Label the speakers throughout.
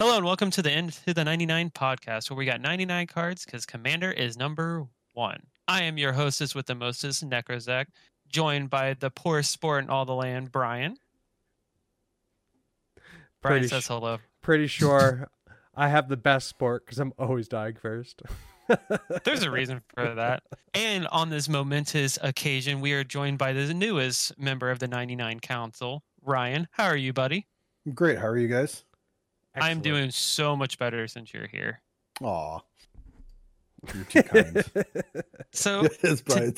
Speaker 1: Hello and welcome to the end to the 99 podcast where we got 99 cards because Commander is number one. I am your hostess with the mostest, Necrozek, joined by the poorest sport in all the land, Brian. Brian
Speaker 2: Pretty
Speaker 1: says
Speaker 2: sh-
Speaker 1: hello.
Speaker 2: Pretty sure I have the best sport because I'm always dying first.
Speaker 1: There's a reason for that. And on this momentous occasion, we are joined by the newest member of the 99 Council, Ryan. How are you, buddy?
Speaker 3: Great. How are you guys?
Speaker 1: I'm doing so much better since you're here.
Speaker 3: Aw. You're too kind.
Speaker 1: So,
Speaker 3: yes, Brian.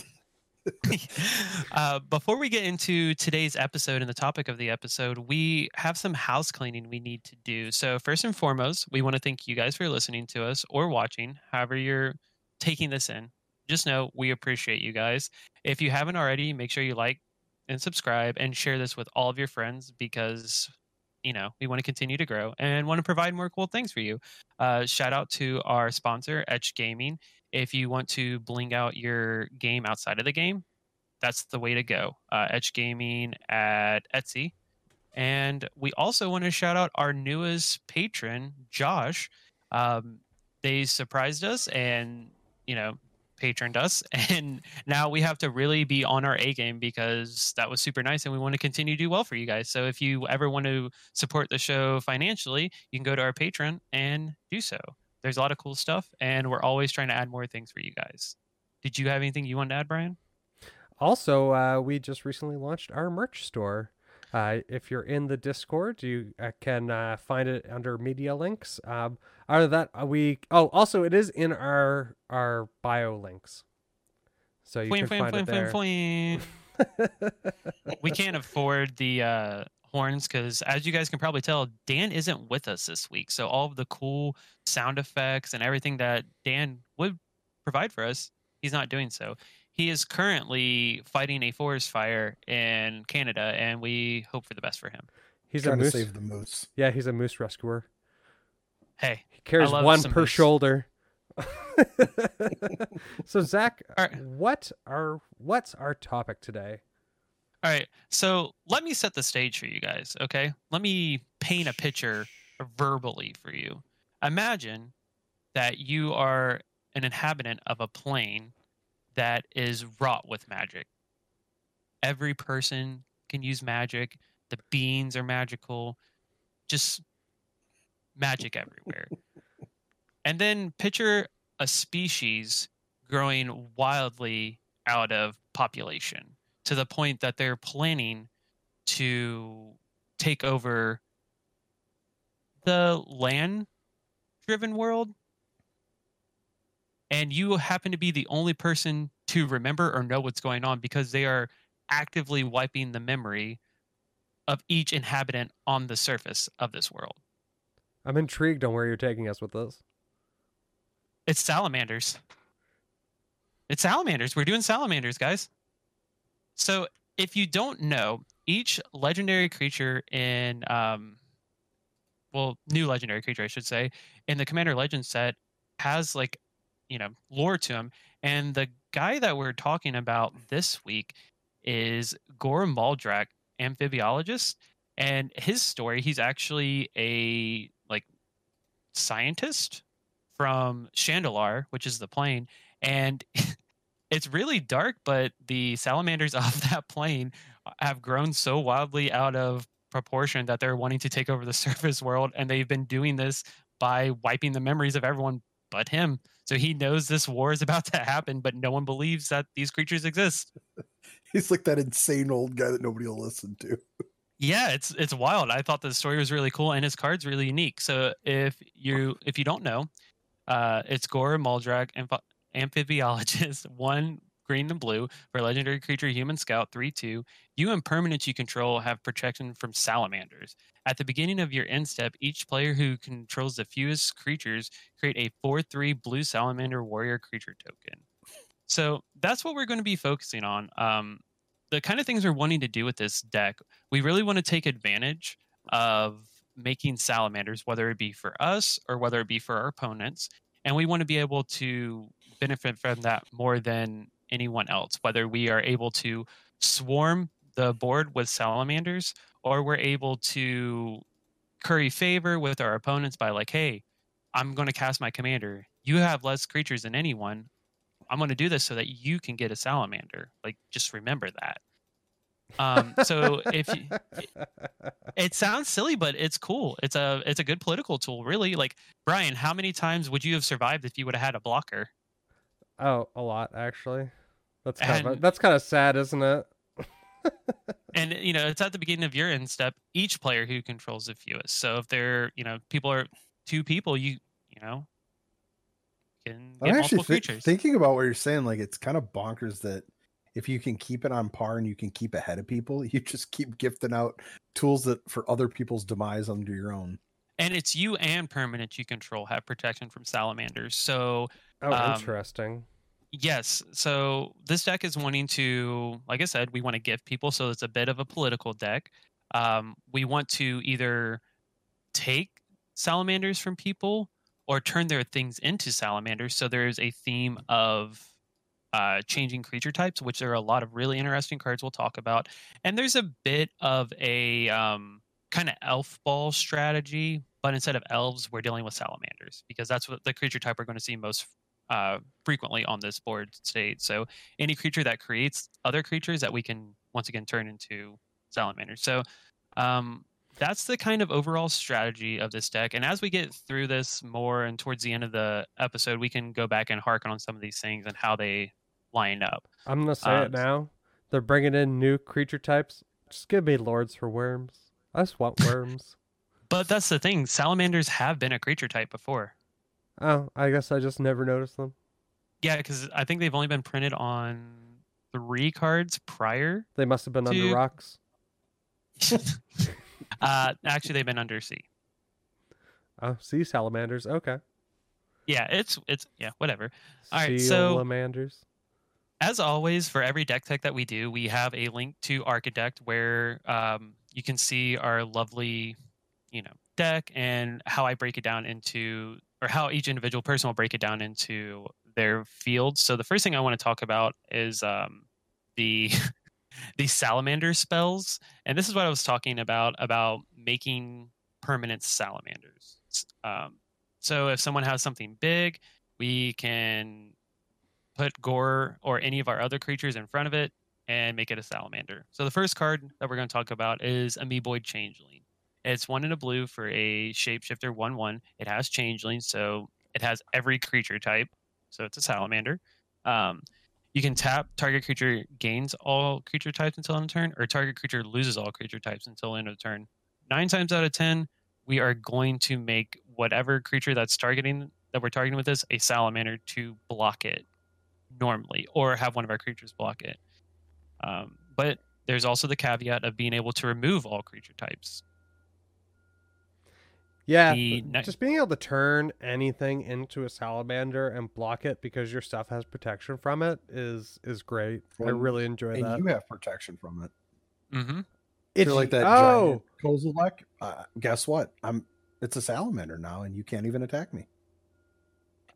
Speaker 1: uh, before we get into today's episode and the topic of the episode, we have some house cleaning we need to do. So, first and foremost, we want to thank you guys for listening to us or watching, however, you're taking this in. Just know we appreciate you guys. If you haven't already, make sure you like and subscribe and share this with all of your friends because, you know, we want to continue to grow and want to provide more cool things for you. Uh, shout out to our sponsor, Etch Gaming if you want to bling out your game outside of the game, that's the way to go. Uh, Etch Gaming at Etsy. And we also want to shout out our newest patron, Josh. Um, they surprised us and, you know, patroned us. And now we have to really be on our A game because that was super nice and we want to continue to do well for you guys. So if you ever want to support the show financially, you can go to our Patreon and do so there's a lot of cool stuff and we're always trying to add more things for you guys did you have anything you wanted to add brian
Speaker 2: Also, uh, we just recently launched our merch store. Uh, if you're in the Discord, you uh, can uh, find it under media links. Um, out of that, uh, we oh, also it is in our our bio links, so you
Speaker 1: Fwing,
Speaker 2: can
Speaker 1: fwing,
Speaker 2: find
Speaker 1: fwing,
Speaker 2: it there.
Speaker 1: we can't afford the uh horns because as you guys can probably tell dan isn't with us this week so all of the cool sound effects and everything that dan would provide for us he's not doing so he is currently fighting a forest fire in canada and we hope for the best for him
Speaker 2: he's a
Speaker 3: trying to
Speaker 2: moose.
Speaker 3: save the moose.
Speaker 2: Yeah, he's a moose rescuer.
Speaker 1: hey
Speaker 2: He carries
Speaker 1: love
Speaker 2: one
Speaker 1: some
Speaker 2: per
Speaker 1: moose.
Speaker 2: shoulder. so Zach,
Speaker 1: All right.
Speaker 2: what are what's our topic today?
Speaker 1: All right. So let me set the stage for you guys, okay? Let me paint a picture verbally for you. Imagine that you are an inhabitant of a plane that is wrought with magic. Every person can use magic. The beings are magical. Just magic everywhere. and then picture a species growing wildly out of population to the point that they're planning to take over the land driven world and you happen to be the only person to remember or know what's going on because they are actively wiping the memory of each inhabitant on the surface of this world.
Speaker 2: I'm intrigued on where you're taking us with this.
Speaker 1: it's salamanders. It's salamanders. We're doing salamanders guys. So if you don't know each legendary creature in um well new legendary creature i should say in the commander legend set has like you know lore to him. And the guy that we're talking about this week is Gor Muldrak, amphibiologist, and his story he's actually a like scientist from Chandelar, which is the plane, and it's really dark, but the salamanders of that plane have grown so wildly out of proportion that they're wanting to take over the surface world, and they've been doing this by wiping the memories of everyone but him. So he knows this war is about to happen, but no one believes that these creatures exist.
Speaker 3: He's like that insane old guy that nobody will listen to.
Speaker 1: Yeah, it's it's wild. I thought the story was really cool and his card's really unique. So if you if you don't know, uh, it's Gor Muldrak, amph- amphibiologist, one green and blue for legendary creature human scout three two. You and permanents you control have protection from salamanders. At the beginning of your end step, each player who controls the fewest creatures create a four three blue salamander warrior creature token. So that's what we're going to be focusing on. Um, the kind of things we're wanting to do with this deck we really want to take advantage of making salamanders, whether it be for us or whether it be for our opponents. And we want to be able to benefit from that more than anyone else, whether we are able to swarm the board with salamanders or we're able to curry favor with our opponents by like, hey, I'm going to cast my commander. You have less creatures than anyone. I'm going to do this so that you can get a salamander. Like, just remember that. Um, so if you, it sounds silly, but it's cool. It's a it's a good political tool, really. Like Brian, how many times would you have survived if you would have had a blocker?
Speaker 2: oh, a lot actually. That's kind of that's kind of sad, isn't it?
Speaker 1: and you know it's at the beginning of your end step each player who controls the fewest so if they're you know people are two people you you know can get
Speaker 3: I'm
Speaker 1: multiple
Speaker 3: actually thi-
Speaker 1: creatures
Speaker 3: thinking about what you're saying. Like it's kind of bonkers that if you can keep it on par and you can keep ahead of people, you just keep gifting out tools that for other people's demise under your own.
Speaker 1: and it's you and permanent you control have protection from salamanders so
Speaker 2: Oh,
Speaker 1: Um,
Speaker 2: interesting.
Speaker 1: Yes so this deck is wanting to like i said we want to give people so it's a bit of a political deck. Um, we want to either take salamanders from people or turn their things into salamanders so there's a theme of uh, changing creature types which there are a lot of really interesting cards we'll talk about. And there's a bit of a um, kind of elf ball strategy but instead of elves we're dealing with salamanders because that's what the creature type we're going to see most uh, frequently on this board state. So any creature that creates other creatures that we can once again turn into salamanders. So um, that's the kind of overall strategy of this deck. And as we get through this more and towards the end of the episode, we can go back and harken on some of these things and how they line up.
Speaker 2: I'm gonna say
Speaker 1: um,
Speaker 2: it now. They're bringing in new creature types. Just give me lords for worms. I just want worms.
Speaker 1: But that's the thing: salamanders have been a creature type before.
Speaker 2: Oh, I guess I just never noticed them.
Speaker 1: Yeah, because I think they've only been printed on three cards prior.
Speaker 2: They must have been under rocks.
Speaker 1: uh, actually, they've been under sea.
Speaker 2: Oh, sea salamanders. Okay.
Speaker 1: Yeah, it's it's yeah, whatever. All right, so-
Speaker 2: Salamanders.
Speaker 1: as always, for every deck tech that we do, we have a link to Archidekt where um, you can see our lovely, you know, deck and how I break it down into, or how each individual person will break it down into their fields. So the first thing I want to talk about is um, the the salamander spells, and this is what I was talking about about making permanent salamanders. Um, so if someone has something big, we can put Gor or any of our other creatures in front of it and make it a salamander. So the first card that we're going to talk about is Amoeboid Changeling. It's one in a blue for a shapeshifter 1 1. It has Changeling, so it has every creature type. So it's a salamander. Um, you can tap target creature gains all creature types until end of turn, or target creature loses all creature types until end of turn. Nine times out of ten, we are going to make whatever creature that's targeting that we're targeting with this a salamander to block it normally, or have one of our creatures block it. Um, but there's also the caveat of being able to remove all creature types.
Speaker 2: Yeah,
Speaker 1: The
Speaker 2: just being able to turn anything into a salamander and block it because your stuff has protection from it is is great. I really enjoy
Speaker 3: And
Speaker 2: that.
Speaker 3: you have protection from it.
Speaker 1: Mm-hmm.
Speaker 3: If you're like that
Speaker 2: Oh,
Speaker 3: giant Kozilek, uh, guess what? I'm it's a salamander now, and you can't even attack me.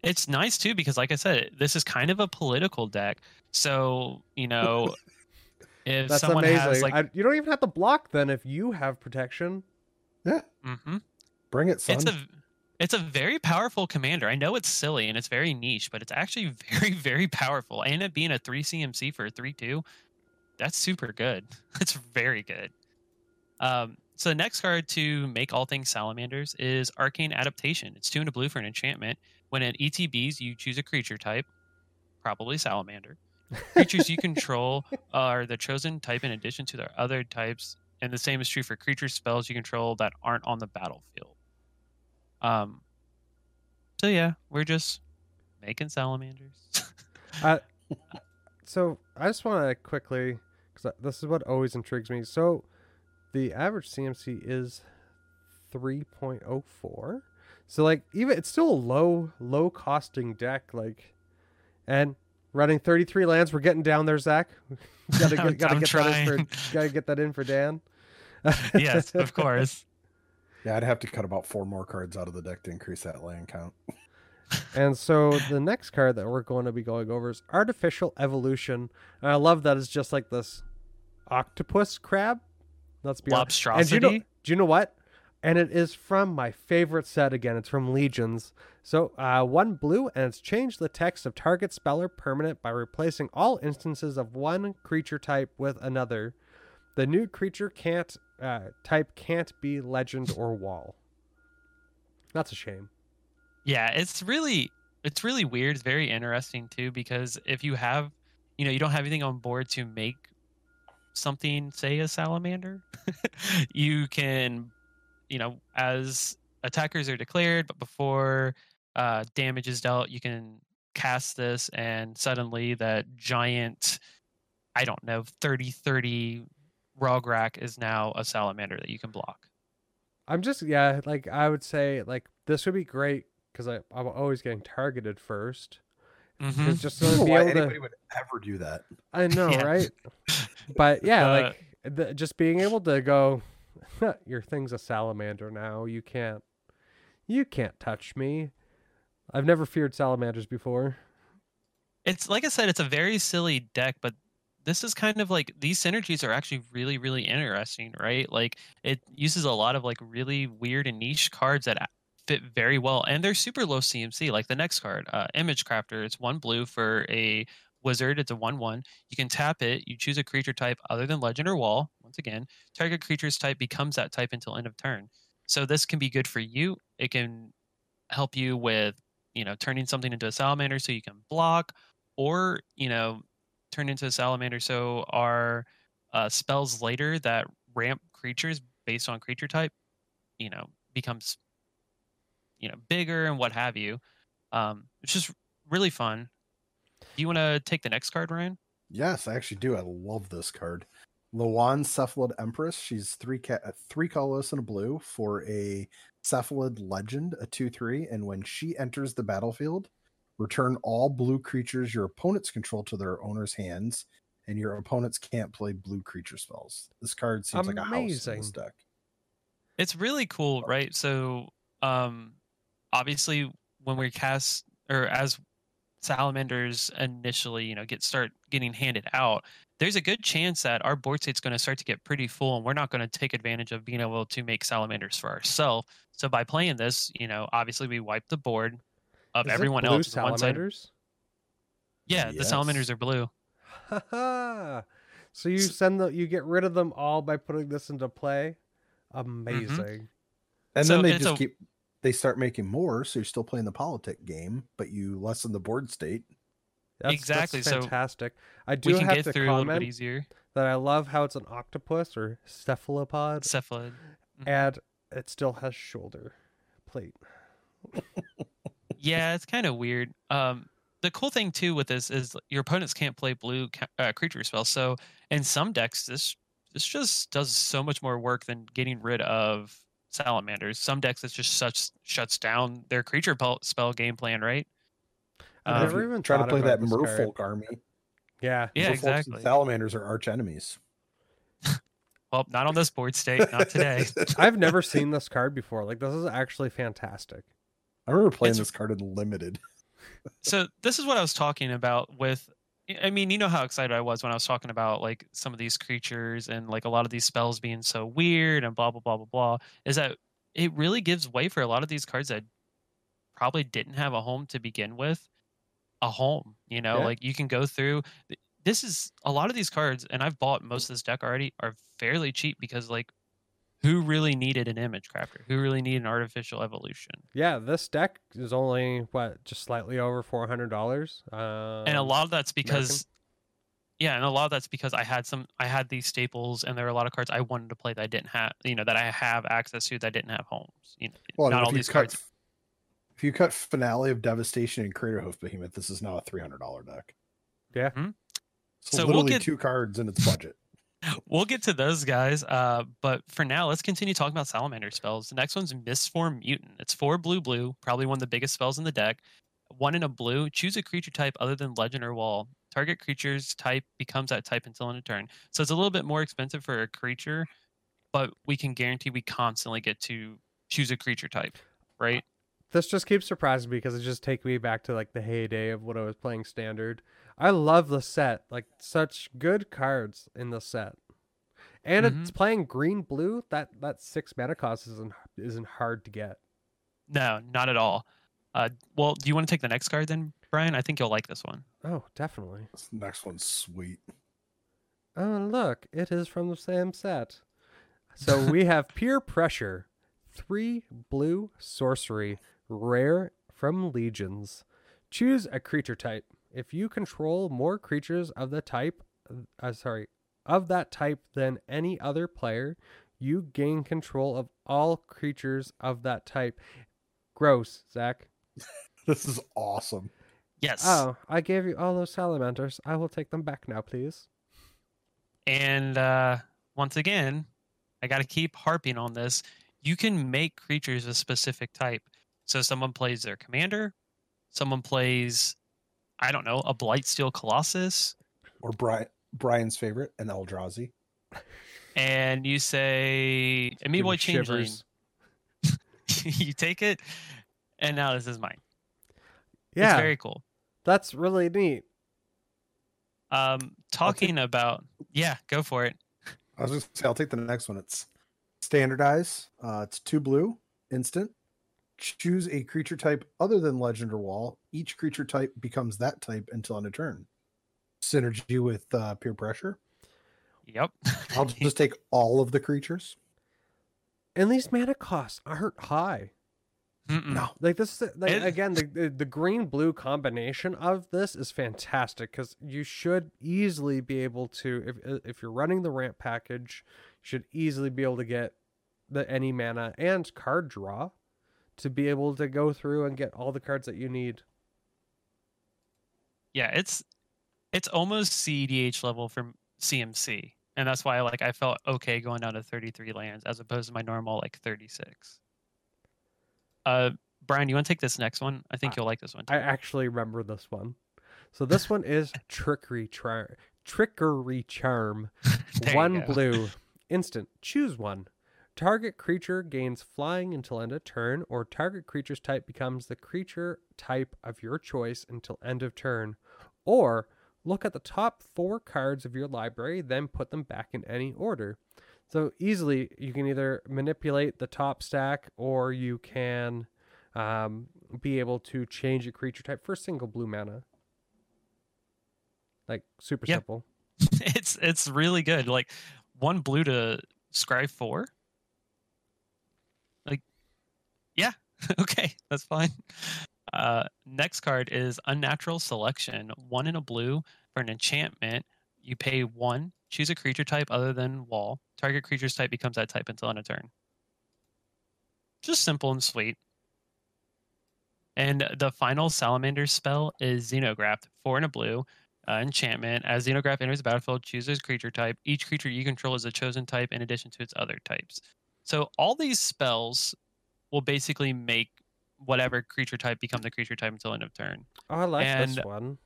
Speaker 1: It's nice too because, like I said, this is kind of a political deck. So you know, if
Speaker 2: that's
Speaker 1: someone
Speaker 2: amazing.
Speaker 1: has like,
Speaker 2: I, you don't even have to block then if you have protection. Yeah.
Speaker 1: Mm Mhm.
Speaker 3: Bring it, son.
Speaker 1: it's a it's a very powerful commander. I know it's silly and it's very niche, but it's actually very very powerful. And it being a three CMC for a three two, that's super good. It's very good. Um, so the next card to make all things salamanders is Arcane Adaptation. It's two and a blue for an enchantment. When it ETBs, you choose a creature type, probably salamander. Creatures you control are the chosen type in addition to their other types, and the same is true for creature spells you control that aren't on the battlefield. Um. So yeah, we're just making salamanders.
Speaker 2: So I just want to quickly, because this is what always intrigues me. So the average CMC is 3.04. So like even it's still a low low costing deck like, and running 33 lands. We're getting down there, Zach. gotta get gotta get that in
Speaker 1: trying.
Speaker 2: for gotta get that in for Dan.
Speaker 1: yes, of course.
Speaker 3: Yeah, I'd have to cut about four more cards out of the deck to increase that land count.
Speaker 2: And so the next card that we're going to be going over is Artificial Evolution. And I love that it's just like this octopus crab. Let's be honest. And do you know,
Speaker 1: Lobstrosity.
Speaker 2: do you know what? and it is from my favorite set again. It's from Legions. So uh, one blue, and it's changed the text of target spell or permanent by replacing all instances of one creature type with another. The new creature can't uh, type can't be legend or wall. That's a shame.
Speaker 1: Yeah, it's really it's really weird. It's very interesting too because if you have, you know, you don't have anything on board to make something, say a salamander, you can, you know, as attackers are declared, but before uh, damage is dealt, you can cast this, and suddenly that giant, I don't know, 30 30 Rograk is now a salamander that you can block.
Speaker 2: I'm just yeah, like I would say like this would be great because I I'm always getting targeted 1st
Speaker 1: Mhm.
Speaker 2: It's just to be
Speaker 3: Why
Speaker 2: able
Speaker 3: anybody
Speaker 2: to.
Speaker 3: would ever do that?
Speaker 2: I know,
Speaker 1: Yeah.
Speaker 2: right? But yeah,
Speaker 1: Uh,
Speaker 2: like the, just being able to go, your thing's a salamander now. You can't, you can't touch me. I've never feared salamanders before.
Speaker 1: it's like I said, it's a very silly deck, but this is kind of like these synergies are actually really, really interesting, right? Like it uses a lot of like really weird and niche cards that fit very well, and they're super low CMC. Like the next card, uh, Image Crafter, it's one blue for a wizard. It's a one-one. You can tap it. You choose a creature type other than Legend or Wall. Once again, target creature's type becomes that type until end of turn. So this can be good for you. It can help you with you know turning something into a salamander so you can block or you know turn into a salamander so are uh, spells later that ramp creatures based on creature type you know becomes you know bigger and what have you um it's just really fun do you want to take the next card ryan
Speaker 3: Yes, I actually do. I love this card. Llawan Cephalid Empress. She's three ca- uh, three colorless and a blue for a Cephalid Legend, a two three. And when she enters the battlefield, return all blue creatures your opponents control to their owner's hands, and your opponents can't play blue creature spells. This card seems like a house in this deck.
Speaker 1: it's really cool right so um obviously when we cast or as salamanders initially you know get start getting handed out there's a good chance that our board state's going to start to get pretty full and we're not going to take advantage of being able to make salamanders for ourselves so by playing this you know obviously we wipe the board of
Speaker 2: Is
Speaker 1: everyone else on one side
Speaker 2: salamanders.
Speaker 1: yeah the salamanders are blue
Speaker 2: Haha. so you send the you get rid of them all by putting this into play. Amazing.
Speaker 3: And
Speaker 1: So
Speaker 3: then they just
Speaker 1: a-
Speaker 3: keep they start making more, so you're still playing the politic game, but you lessen the board state.
Speaker 2: That's,
Speaker 1: Exactly,
Speaker 2: That's
Speaker 1: so
Speaker 2: fantastic. I do
Speaker 1: we can
Speaker 2: have
Speaker 1: get
Speaker 2: to
Speaker 1: through a little
Speaker 2: comment
Speaker 1: bit easier
Speaker 2: that I love how it's an octopus or cephalopod,
Speaker 1: cephalid Mhm.
Speaker 2: and it still has shoulder plate.
Speaker 1: yeah, it's kind of weird. Um, the cool thing too with this is your opponents can't play blue ca- uh, creature spells. So in some decks, this this just does so much more work than getting rid of salamanders. Some decks it just shuts shuts down their creature pel- spell game plan, right?
Speaker 2: I've
Speaker 1: Um,
Speaker 2: never even
Speaker 3: Try to play that
Speaker 2: this card.
Speaker 3: merfolk army.
Speaker 2: Yeah,
Speaker 1: Yeah,
Speaker 3: Merfolks
Speaker 1: exactly.
Speaker 3: Salamanders are arch enemies.
Speaker 1: Well, not on this board state, not today.
Speaker 2: I've never seen this card before. Like this is actually fantastic.
Speaker 3: I remember playing
Speaker 1: It's-
Speaker 3: this card in limited.
Speaker 1: so this is what I was talking about with I mean, you know how excited I was when I was talking about like some of these creatures and like a lot of these spells being so weird and blah blah blah blah blah is that it really gives way for a lot of these cards that probably didn't have a home to begin with a home, you know?
Speaker 2: Yeah.
Speaker 1: Like you can go through this is a lot of these cards and I've bought most of this deck already are fairly cheap because like who really needed an image crafter? Who really needed an artificial evolution?
Speaker 2: Yeah, this deck is only what just slightly over four hundred dollars. Um,
Speaker 1: and a lot of that's because yeah and a lot of that's because i had some i had these staples and there are a lot of cards i wanted to play that i didn't have you know that i have access to that didn't have homes you know
Speaker 3: Well,
Speaker 1: not
Speaker 3: if
Speaker 1: all
Speaker 3: you
Speaker 1: these
Speaker 3: cut,
Speaker 1: cards
Speaker 3: If you cut Finale of Devastation and Craterhoof Behemoth, this is now a three hundred dollar deck.
Speaker 2: Yeah.
Speaker 1: Mhm.
Speaker 3: So,
Speaker 1: So we'll
Speaker 3: literally
Speaker 1: get-
Speaker 3: two cards in its budget.
Speaker 1: We'll get to those guys uh but for now let's continue talking about salamander spells. The next one's mistform mutant. It's four blue blue probably one of the biggest spells in the deck one in a blue. Choose a creature type other than legend or wall. Target creature's type becomes that type until end of turn. So it's a little bit more expensive for a creature but we can guarantee we constantly get to choose a creature type right?
Speaker 2: This just keeps surprising me because it just takes me back to like the heyday of when I was playing standard. I love the set, like such good cards in the set, and it's playing green blue. That that six mana cost isn't isn't hard to get.
Speaker 1: No, not at all. Uh, well, do you want to take the next card then, Brian? I think you'll like this one.
Speaker 2: Oh, definitely.
Speaker 3: This next one's sweet.
Speaker 2: Oh, look, it is from the same set. So we have Peer Pressure, three blue sorcery, rare from Legions. Choose a creature type. If you control more creatures of the type, uh, sorry, of that type than any other player, you gain control of all creatures of that type. Gross, Zach.
Speaker 3: This is awesome.
Speaker 1: Yes.
Speaker 2: Oh, I gave you all those salamanders. I will take them back now, please.
Speaker 1: And uh, once again, I got to keep harping on this. You can make creatures a specific type. So someone plays their commander, someone plays, I don't know, a Blightsteel Colossus,
Speaker 3: Or Brian Brian's favorite, an Eldrazi.
Speaker 1: and you say,
Speaker 2: Give
Speaker 1: Amoeboid
Speaker 2: me
Speaker 1: Changeling. you take it, and now this is mine.
Speaker 2: Yeah,
Speaker 1: It's very cool.
Speaker 2: that's really neat.
Speaker 1: Um, talking about, yeah, go for it.
Speaker 3: I was just say I'll take the next one. It's standardize. Uh, it's two blue, instant. Choose a creature type other than legend or wall. Each creature type becomes that type until end of turn. Synergy with uh, peer pressure.
Speaker 1: Yep.
Speaker 3: I'll just take all of the creatures.
Speaker 2: And these mana costs aren't high.
Speaker 1: Mm-mm.
Speaker 3: No,
Speaker 2: Like this, like
Speaker 1: It-
Speaker 2: again, the, the the green blue combination of this is fantastic because you should easily be able to, if if you're running the ramp package, you should easily be able to get the any mana and card draw to be able to go through and get all the cards that you need.
Speaker 1: Yeah it's it's almost cedh level from cmc and that's why like i felt okay going down to 33 lands as opposed to my normal like 36 uh brian you want to take this next one i think
Speaker 2: I-
Speaker 1: you'll like this one
Speaker 2: I actually remember this one. So this one is trickery trickery charm. One blue. Instant. Choose one. Target creature gains flying until end of turn, or target creature's type becomes the creature type of your choice until end of turn. Or look at the top four cards of your library, then put them back in any order. So easily, you can either manipulate the top stack, or you can um, be able to change a creature type for single blue mana. Like super
Speaker 1: Yeah.
Speaker 2: simple.
Speaker 1: it's it's really good like one blue to scry four like yeah okay that's fine uh next card is unnatural selection one in a blue for an enchantment you pay one choose a creature type other than wall target creature's type becomes that type until end of turn just simple and sweet and the final salamander spell is xenograft four in a blue uh, enchantment. As Xenograft enters the battlefield, chooses creature type. Each creature you control is a chosen type in addition to its other types. So all these spells will basically make whatever creature type become the creature type until end of turn.
Speaker 2: Oh, I like this
Speaker 1: And-
Speaker 2: one.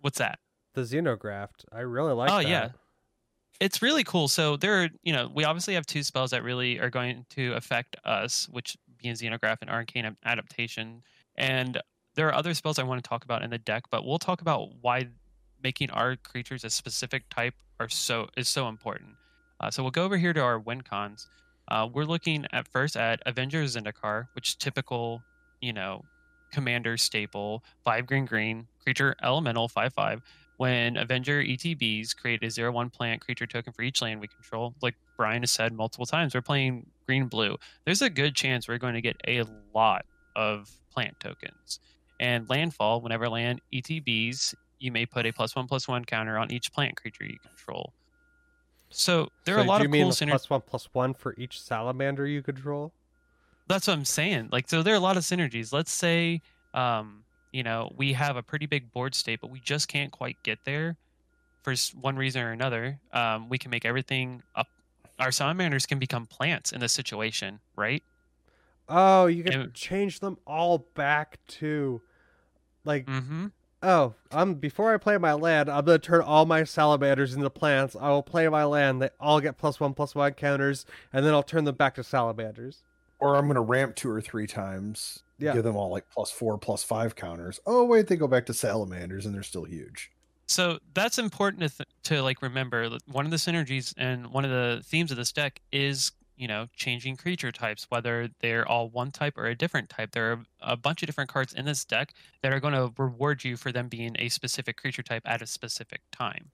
Speaker 1: What's that?
Speaker 2: The Xenograft. I really like
Speaker 1: Oh,
Speaker 2: that.
Speaker 1: yeah. It's really cool. So there are, you know, we obviously have two spells that really are going to affect us, which being Xenograft and Arcane Ad- Adaptation. And there are other spells I want to talk about in the deck, but we'll talk about why making our creatures a specific type are so is so important. Uh, so we'll go over here to our win cons. Uh, we're looking at first at Avenger Zendikar, which is typical, you know, commander staple, five green green, creature elemental, five five. When Avenger ETBs create a zero one plant creature token for each land we control, like Brian has said multiple times, we're playing green blue. There's a good chance we're going to get a lot of plant tokens. And landfall, whenever land ETBs, you may put a plus one plus one counter on each plant creature you control. So there
Speaker 2: So
Speaker 1: are a lot of cool synergies.
Speaker 2: plus one plus one for each salamander you control?
Speaker 1: That's what I'm saying. Like, so there are a lot of synergies. Let's say, um, you know, we have a pretty big board state, but we just can't quite get there for one reason or another. Um, we can make everything up. Our salamanders can become plants in this situation, right?
Speaker 2: Oh, you can
Speaker 1: And-
Speaker 2: change them all back to like
Speaker 1: Mm-hmm.
Speaker 2: Oh, um before I play my land, I'm gonna turn all my salamanders into plants. I will play my land, they all get plus one plus one counters, and then I'll turn them back to salamanders.
Speaker 3: or I'm gonna ramp two or three times.
Speaker 2: Yeah.
Speaker 3: Give them all like plus four, plus five counters. Oh wait, they go back to salamanders and they're still huge.
Speaker 1: So that's important to, th- to like remember. that One of the synergies and one of the themes of this deck is you know, changing creature types, whether they're all one type or a different type. There are a bunch of different cards in this deck that are going to reward you for them being a specific creature type at a specific time.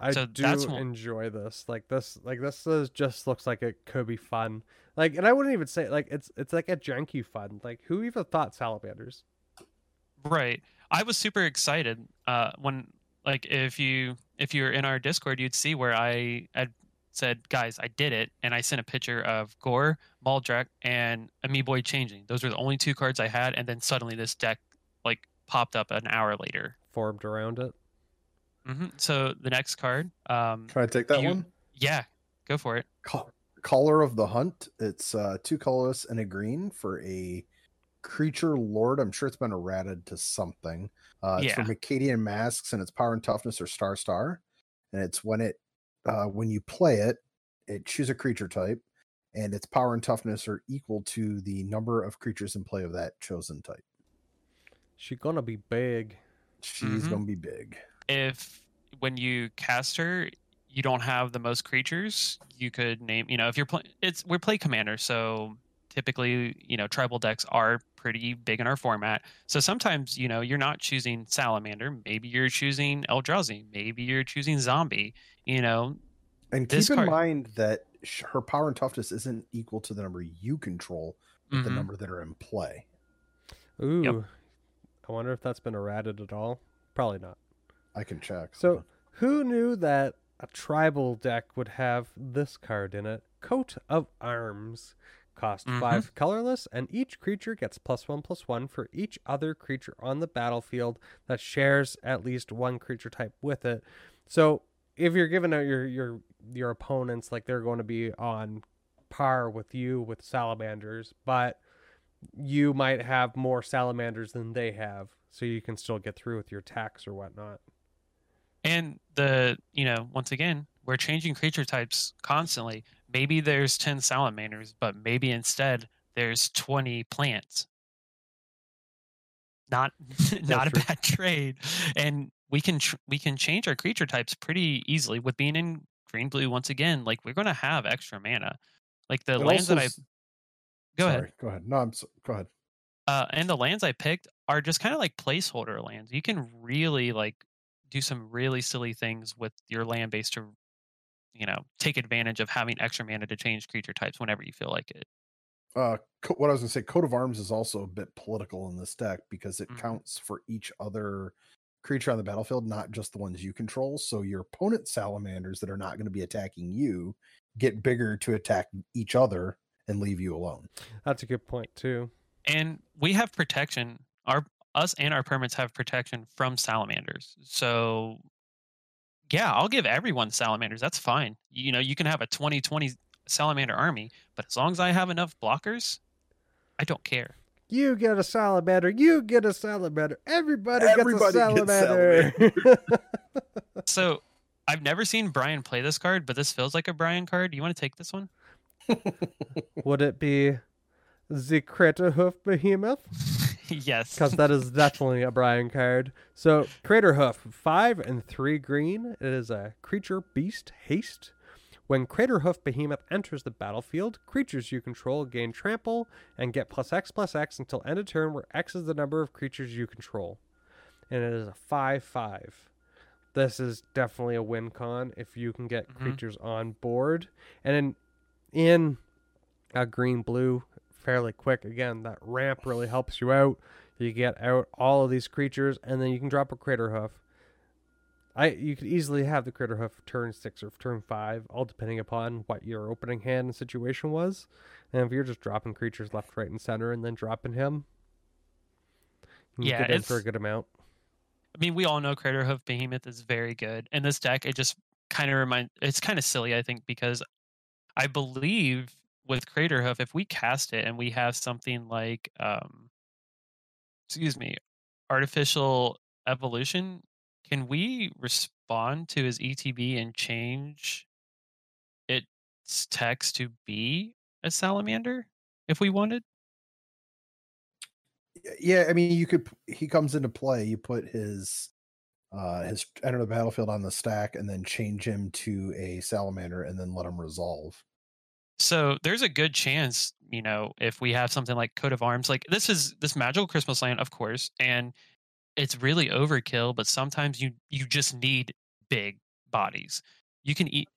Speaker 2: I
Speaker 1: So
Speaker 2: do
Speaker 1: that's one-
Speaker 2: enjoy this. Like this, like this is just looks like it could be fun. Like, and I wouldn't even say like it's it's like a janky fun. Like, who even thought salamanders?
Speaker 1: Right. I was super excited uh, when, like, if you if you're in our Discord, you'd see where I had said, "Guys, I did it," and I sent a picture of Gor, Muldrak, and Amoeboid changing. Those were the only two cards I had, and then suddenly this deck like popped up an hour later.
Speaker 2: Formed around it.
Speaker 1: hmm So the next card, um,
Speaker 3: Can I take that
Speaker 1: You-
Speaker 3: one?
Speaker 1: yeah, go for it.
Speaker 3: Call, Caller of the Hunt. It's uh, two colorless and a green for a creature lord. I'm sure it's been errated to something. Uh, it's for
Speaker 1: Yeah.
Speaker 3: Mercadian Masques, and its power and toughness are star star. And it's when it uh, when you play it, it choose a creature type, and its power and toughness are equal to the number of creatures in play of that chosen type.
Speaker 2: She gonna be big.
Speaker 3: She's
Speaker 1: Mhm.
Speaker 3: gonna be big.
Speaker 1: if when you cast her you don't have the most creatures you could name you know if you're playing it's we're play commander so typically you know tribal decks are pretty big in our format so sometimes you know you're not choosing salamander maybe you're choosing eldrazi maybe you're choosing zombie you know
Speaker 3: And
Speaker 1: This
Speaker 3: keep in mind that her power and toughness isn't equal to the number you control, but the
Speaker 1: mhm.
Speaker 3: number that are in play.
Speaker 2: Ooh. I wonder if that's been errated at all. Probably not.
Speaker 3: I can check.
Speaker 2: So, who knew that a tribal deck would have this card in it? Coat of Arms. Cost
Speaker 1: Mhm.
Speaker 2: five colorless, and each creature gets plus one plus one for each other creature on the battlefield that shares at least one creature type with it. So, if you're giving out your your your opponents like they're going to be on par with you with salamanders, but you might have more salamanders than they have, so you can still get through with your attacks or whatnot.
Speaker 1: and the you know once again we're changing creature types constantly maybe there's 10 salamanders but maybe instead there's 20 plants not not a bad trade and we can tr- we can change our creature types pretty easily with being in green blue once again like we're going to have extra mana like the
Speaker 3: It
Speaker 1: lands that i go
Speaker 3: Sorry,
Speaker 1: ahead
Speaker 3: Go ahead. No, I'm so, go ahead.
Speaker 1: uh, and the lands I picked are just kind of like placeholder lands. You can really like do some really silly things with your land base to, you know, take advantage of having extra mana to change creature types whenever you feel like it.
Speaker 3: Uh, co- what I was gonna say, coat of arms is also a bit political in this deck because it
Speaker 1: Mhm.
Speaker 3: counts for each other creature on the battlefield, not just the ones you control. So your opponent salamanders that are not going to be attacking you get bigger to attack each other and leave you alone.
Speaker 2: That's a good point too.
Speaker 1: And we have protection. Our us and our permits have protection from salamanders. So yeah, I'll give everyone salamanders. That's fine. You know, you can have a 2020 salamander army, but as long as I have enough blockers, I don't care.
Speaker 2: You get a salamander. You get a salamander. Everybody,
Speaker 3: Everybody
Speaker 2: gets a
Speaker 3: gets
Speaker 2: salamander.
Speaker 1: So I've never seen Brian play this card, but this feels like a Brian card. Do you want to take this one?
Speaker 2: Would it be the Craterhoof Behemoth?
Speaker 1: Yes.
Speaker 2: Because that is definitely a Brian card. So Crater Hoof, five and three green. It is a creature beast haste. When Crater Hoof Behemoth enters the battlefield, creatures you control gain trample and get plus X plus X until end of turn, where X is the number of creatures you control. And it is a 5 5. This is definitely a win con if you can get
Speaker 1: Mhm.
Speaker 2: creatures on board. And in, in a green blue, fairly quick, again, that ramp really helps you out. You get out all of these creatures, and then you can drop a crater hoof. I you could easily have the Craterhoof turn six or turn five, all depending upon what your opening hand and situation was. And if you're just dropping creatures left, right, and center, and then dropping him, you
Speaker 1: Yeah,
Speaker 2: get in for a good amount.
Speaker 1: I mean, we all know Crater Hoof Behemoth is very good. In this deck, it just kind of remind it's kind of silly, I think, because I believe with Crater Hoof, if we cast it and we have something like um excuse me, artificial evolution, can we respond to his ETB and change its text to be a salamander if we wanted?
Speaker 3: Yeah, I mean, you could. He comes into play. You put his uh his enter the battlefield on the stack, and then change him to a salamander, and then let him resolve.
Speaker 1: So there's a good chance, you know, if we have something like coat of arms, like this is this magical Christmas land, of course, and it's really overkill. But sometimes you you just need big bodies. You can eat.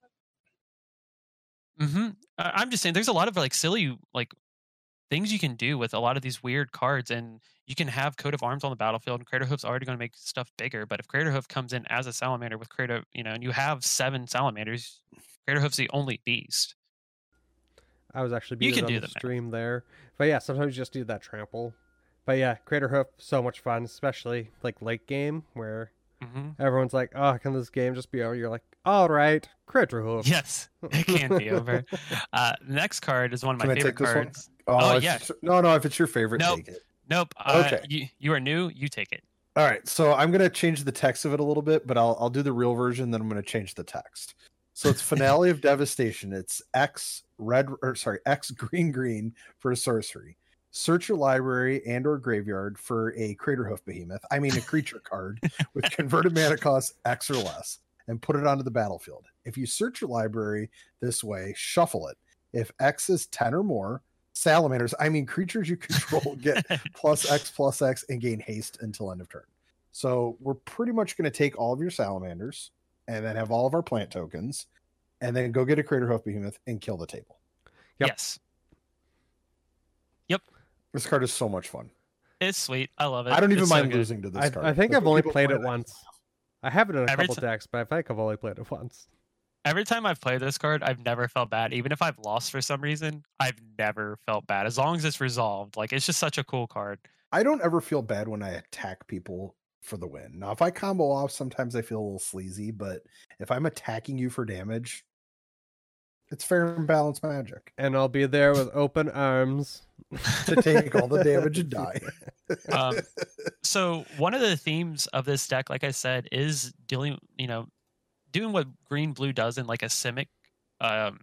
Speaker 1: hmm I'm just saying, there's a lot of like silly like things you can do with a lot of these weird cards, and you can have coat of arms on the battlefield. And Crater Craterhoof's already going to make stuff bigger, but if Craterhoof comes in as a salamander with Crater, you know, and you have seven salamanders, Crater Craterhoof's the only beast.
Speaker 2: I was actually
Speaker 1: You
Speaker 2: being
Speaker 1: can
Speaker 2: on
Speaker 1: do
Speaker 2: the
Speaker 1: the
Speaker 2: stream there, but yeah, sometimes you just do that trample. But yeah, Crater Hoof, so much fun, especially like late game where
Speaker 1: hmm
Speaker 2: everyone's like, "Oh, can this game just be over?" You're like, "All right, Crater Hoof."
Speaker 1: Yes, it can be over. Uh, next card is one of my
Speaker 3: Can I
Speaker 1: favorite
Speaker 3: take this one?
Speaker 1: cards.
Speaker 3: Oh,
Speaker 1: Oh, yeah.
Speaker 3: No, no. If it's your favorite,
Speaker 1: Nope.
Speaker 3: take it.
Speaker 1: Nope. Uh,
Speaker 3: Okay.
Speaker 1: You, you are new. You take it.
Speaker 3: All right, so I'm gonna change the text of it a little bit, but I'll I'll do the real version. Then I'm gonna change the text. So it's finale of devastation. It's X red or sorry X green green for a sorcery. Search your library and or graveyard for a crater hoof behemoth. I mean a creature card with converted mana cost X or less, and put it onto the battlefield. If you search your library this way, shuffle it. If X is ten or more, salamanders, I mean creatures you control, get plus X plus X and gain haste until end of turn. So we're pretty much going to take all of your salamanders and then have all of our plant tokens and then go get a crater hoof behemoth and kill the table.
Speaker 2: Yep.
Speaker 1: Yes, Yep.
Speaker 3: This card is so much fun.
Speaker 1: it's sweet. I love it.
Speaker 3: I don't even
Speaker 1: It's
Speaker 3: mind
Speaker 1: good.
Speaker 3: losing to this
Speaker 2: I,
Speaker 3: card.
Speaker 2: I think I've only played
Speaker 3: play
Speaker 2: it
Speaker 3: that.
Speaker 2: once. I have it in a
Speaker 1: Every
Speaker 2: couple
Speaker 1: ti-
Speaker 2: decks, but I think I've only played it once.
Speaker 1: Every time I've played this card, I've never felt bad. Even if I've lost for some reason, I've never felt bad. As long as it's resolved, like it's just such a cool card.
Speaker 3: I don't ever feel bad when I attack people for the win. Now, if I combo off, sometimes I feel a little sleazy, but if I'm attacking you for damage, it's fair and balanced magic
Speaker 2: And I'll be there with open arms
Speaker 3: to take all the damage and die.
Speaker 1: Um, so one of the themes of this deck, like I said, is dealing, you know, doing what green blue does in like a simic um,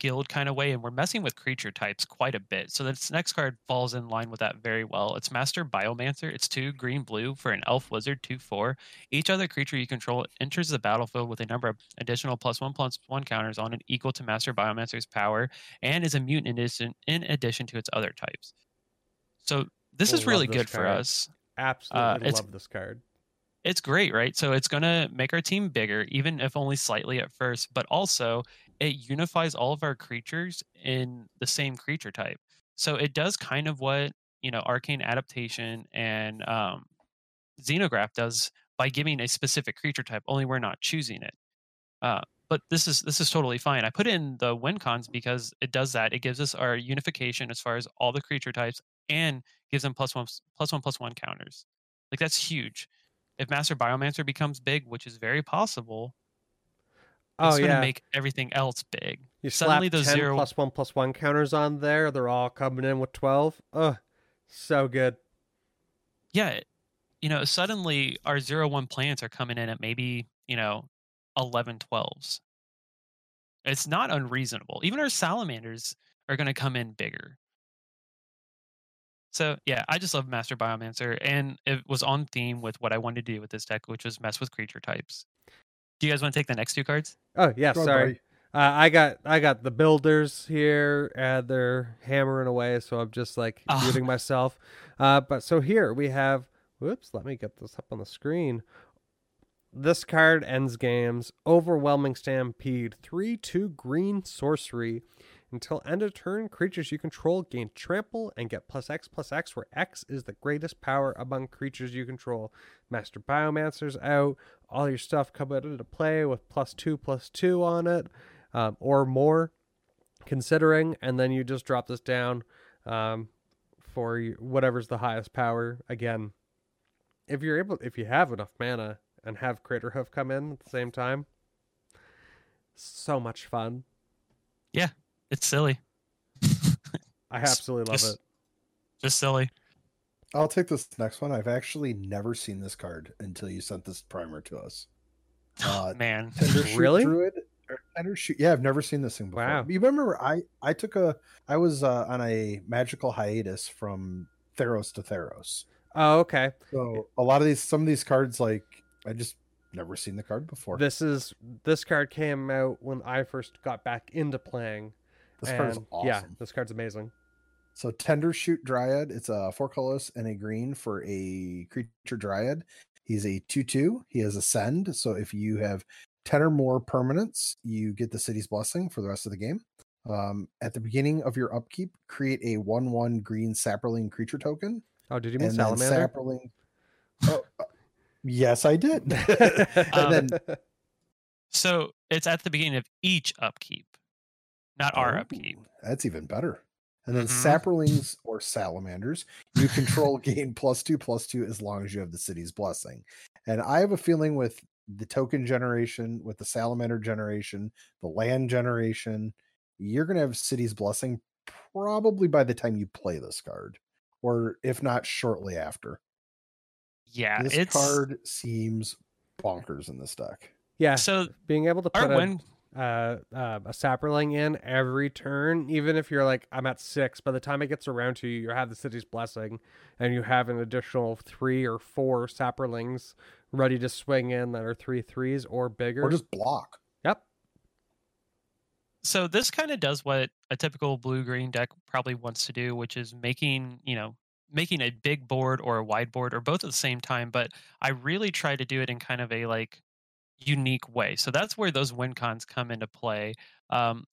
Speaker 1: guild kind of way, and we're messing with creature types quite a bit. So this next card falls in line with that very well. It's Master Biomancer. It's two green blue for an elf wizard, two four. Each other creature you control enters the battlefield with a number of additional plus one plus one counters on it equal to Master Biomancer's power, and is a mutant in addition in addition to its other types. So this
Speaker 2: I
Speaker 1: is really
Speaker 2: this
Speaker 1: good for us
Speaker 2: Absolutely uh,
Speaker 1: it's-
Speaker 2: love this card.
Speaker 1: it's great, right? So it's going to make our team bigger, even if only slightly at first, but also it unifies all of our creatures in the same creature type. So it does kind of what, you know, Arcane Adaptation and um, Xenograft does by giving a specific creature type, only we're not choosing it. Uh, but this is this is totally fine. I put in the win cons because it does that. It gives us our unification as far as all the creature types and gives them plus one plus one plus one counters. Like that's huge. If Master Biomancer becomes big, which is very possible, Oh, it's
Speaker 2: Oh
Speaker 1: going to
Speaker 2: yeah,
Speaker 1: make everything else big.
Speaker 2: you
Speaker 1: suddenly
Speaker 2: slap
Speaker 1: those
Speaker 2: 10
Speaker 1: zero-
Speaker 2: plus one plus one counters on there. They're all coming in with twelve. Ugh, so good.
Speaker 1: Yeah, you know, suddenly our zero one plants are coming in at maybe you know 11 12s. It's not unreasonable. Even our salamanders are going to come in bigger. So yeah, I just love Master Biomancer, and it was on theme with what I wanted to do with this deck, which was mess with creature types. Do you guys want to take the next two cards?
Speaker 2: Oh yeah,
Speaker 3: Go
Speaker 2: sorry.
Speaker 3: buddy.
Speaker 2: Uh, I got I got the builders here, and they're hammering away, so I'm just like
Speaker 1: Ah.
Speaker 2: muting myself. Uh, but so here we have. Whoops, let me get this up on the screen. This card ends games. Overwhelming Stampede. 3 2 green sorcery. Until end of turn, creatures you control gain trample and get plus X plus X, where X is the greatest power among creatures you control. Master Biomancer's out. All your stuff coming into play with plus two plus two on it, um, or more, considering, and then you just drop this down um, for whatever's the highest power. Again, if you're able, if you have enough mana and have Crater Hoof come in at the same time, so much fun.
Speaker 1: It's silly,
Speaker 2: I absolutely love
Speaker 1: just-
Speaker 2: it.
Speaker 1: just silly.
Speaker 3: I'll take this next one. I've actually never seen this card until you sent this primer to us. Uh,
Speaker 1: Man,
Speaker 3: Tender
Speaker 2: Really?
Speaker 3: Druid or Tender Shoot. Yeah, I've never seen this thing before.
Speaker 2: Wow.
Speaker 3: You remember I I took a I was uh, on a magical hiatus from Theros to Theros.
Speaker 2: Oh, okay.
Speaker 3: So a lot of these some of these cards like I just never seen the card before.
Speaker 2: This is this card came out when I first got back into playing,
Speaker 3: This card is awesome.
Speaker 2: Yeah, this card's amazing.
Speaker 3: So Tender Shoot Dryad, it's a four colors and a green for a creature Dryad. He's a 2 2. He has Ascend. So if you have 10 or more permanents, you get the city's blessing for the rest of the game. Um, at the beginning of your upkeep, create a 1 1 green Saproling creature token.
Speaker 2: Oh, did you mean salamander?
Speaker 3: Saproling. Oh, uh, yes, I did. and
Speaker 1: Um,
Speaker 3: then
Speaker 1: So it's at the beginning of each upkeep, not our
Speaker 3: Oh,
Speaker 1: upkeep.
Speaker 3: That's even better. And then
Speaker 1: Mhm.
Speaker 3: Saprolings or salamanders, you control gain plus two plus two as long as you have the city's blessing. And I have a feeling with the token generation, with the salamander generation, the land generation, you're gonna have city's blessing probably by the time you play this card, or if not shortly after.
Speaker 1: Yeah,
Speaker 3: this
Speaker 1: it's
Speaker 3: card seems bonkers in this deck.
Speaker 2: yeah,
Speaker 1: so
Speaker 2: being able to
Speaker 1: our
Speaker 2: put a,
Speaker 1: win.
Speaker 2: Uh, uh, a Saproling in every turn, even if you're like, I'm at six, by the time it gets around to you, you have the city's blessing, and you have an additional three or four Saprolings ready to swing in that are three threes or bigger.
Speaker 3: Or just block.
Speaker 2: Yep.
Speaker 1: So this kind of does what a typical blue green deck probably wants to do, which is making, you know, making a big board or a wide board or both at the same time, but I really try to do it in kind of a like unique way. So that's where those win cons come into play. Um,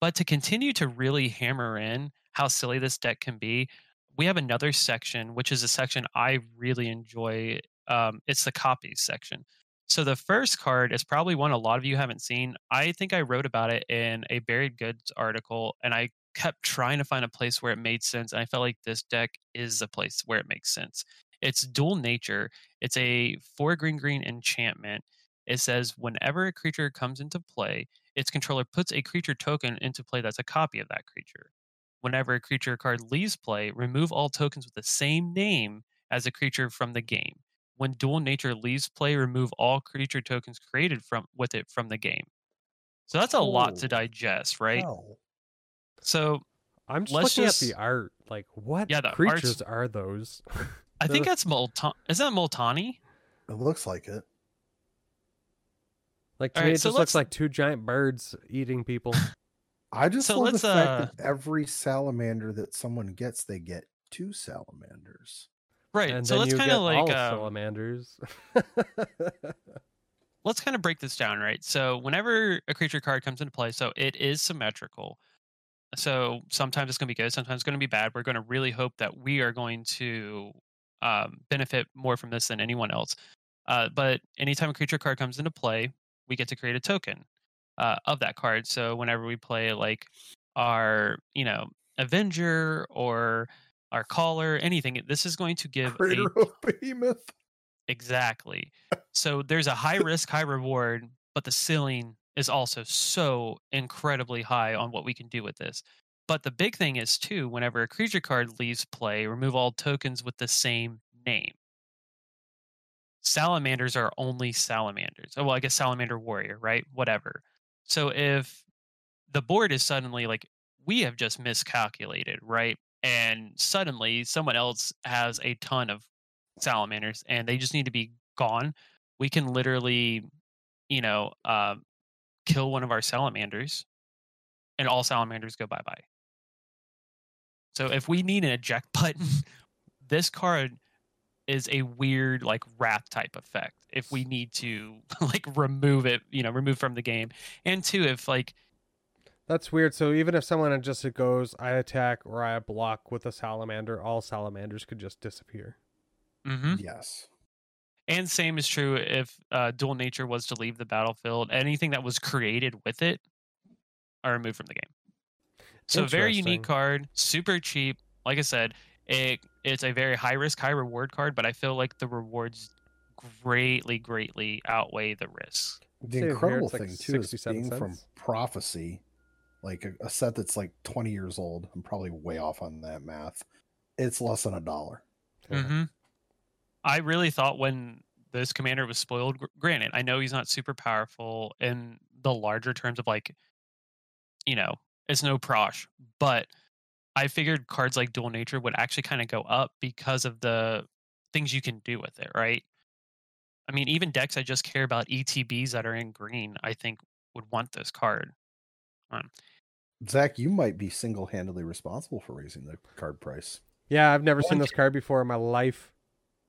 Speaker 1: but to continue to really hammer in how silly this deck can be, we have another section, which is a section I really enjoy. Um, it's the copies section. So the first card is probably one a lot of you haven't seen. I think I wrote about it in a buried goods article, and I kept trying to find a place where it made sense. And I felt like this deck is a place where it makes sense. It's dual nature. It's a four green green enchantment. It says whenever a creature comes into play, its controller puts a creature token into play that's a copy of that creature. Whenever a creature card leaves play, remove all tokens with the same name as a creature from the game. When dual nature leaves play, remove all creature tokens created from with it from the game. So that's a lot oh. to
Speaker 3: Oh,
Speaker 1: digest, right?
Speaker 3: Hell.
Speaker 1: So
Speaker 2: I'm just
Speaker 1: Let's
Speaker 2: looking
Speaker 1: just-
Speaker 2: at the art. Like, what
Speaker 1: Yeah, the art's-
Speaker 2: creatures are those?
Speaker 1: I think that's Multan. Is that Multani?
Speaker 3: It looks like it.
Speaker 2: Like to
Speaker 1: All
Speaker 2: me,
Speaker 1: right,
Speaker 2: it
Speaker 1: so
Speaker 2: just looks
Speaker 1: let's-
Speaker 2: like two giant birds eating people.
Speaker 3: I just
Speaker 1: So
Speaker 3: love the
Speaker 1: let's,
Speaker 3: fact
Speaker 1: uh,
Speaker 3: that every salamander that someone gets, they get two salamanders.
Speaker 1: Right.
Speaker 2: and
Speaker 1: so
Speaker 2: then
Speaker 1: let's
Speaker 2: you
Speaker 1: kind
Speaker 2: get
Speaker 1: of like
Speaker 2: all
Speaker 1: um,
Speaker 2: salamanders.
Speaker 1: let's kind of break this down, right? So whenever a creature card comes into play, so it is symmetrical. So sometimes it's going to be good, sometimes it's going to be bad. We're going to really hope that we are going to um, benefit more from this than anyone else. Uh, but anytime a creature card comes into play, we get to create a token uh, of that card. So whenever we play like our, you know, Avenger or our Caller, anything, this is going to give a
Speaker 3: Crater of Behemoth.
Speaker 1: Exactly. So there's a high risk, high reward, but the ceiling is also so incredibly high on what we can do with this. But the big thing is too, whenever a creature card leaves play, remove all tokens with the same name. Salamanders are only salamanders. Oh, well, I guess salamander warrior, right? Whatever. So if the board is suddenly like, we have just miscalculated, right? And suddenly someone else has a ton of salamanders and they just need to be gone, we can literally, you know, uh, kill one of our salamanders and all salamanders go bye bye. So if we need an eject button, this card is a weird like wrath type effect if we need to like remove it you know remove from the game and two if like
Speaker 2: That's weird. So even if someone just goes, I attack or I block with a salamander, all salamanders could just disappear.
Speaker 1: mm-hmm.
Speaker 3: Yes.
Speaker 1: and same is true if uh, dual nature was to leave the battlefield anything that was created with it are removed from the game so very unique card super cheap like i said it it's a very high risk high reward card but i feel like the rewards greatly greatly outweigh the risks
Speaker 3: The
Speaker 2: See
Speaker 3: incredible
Speaker 2: it's like
Speaker 3: thing too is
Speaker 2: 67
Speaker 3: being from. Prophecy, like a, a set that's like 20 years old. I'm probably way off on that math. It's less than a dollar.
Speaker 2: Yeah.
Speaker 1: hmm I really thought when this commander was spoiled, gr- granted, I know he's not super powerful in the larger terms of like, you know, it's no Prossh, but I figured cards like Dual Nature would actually kind of go up because of the things you can do with it, right? I mean, even decks I just care about ETBs that are in green, I think would want this card. Um,
Speaker 3: Zach, you might be single handedly responsible for raising the card price.
Speaker 2: Yeah, I've never seen this card before in my life.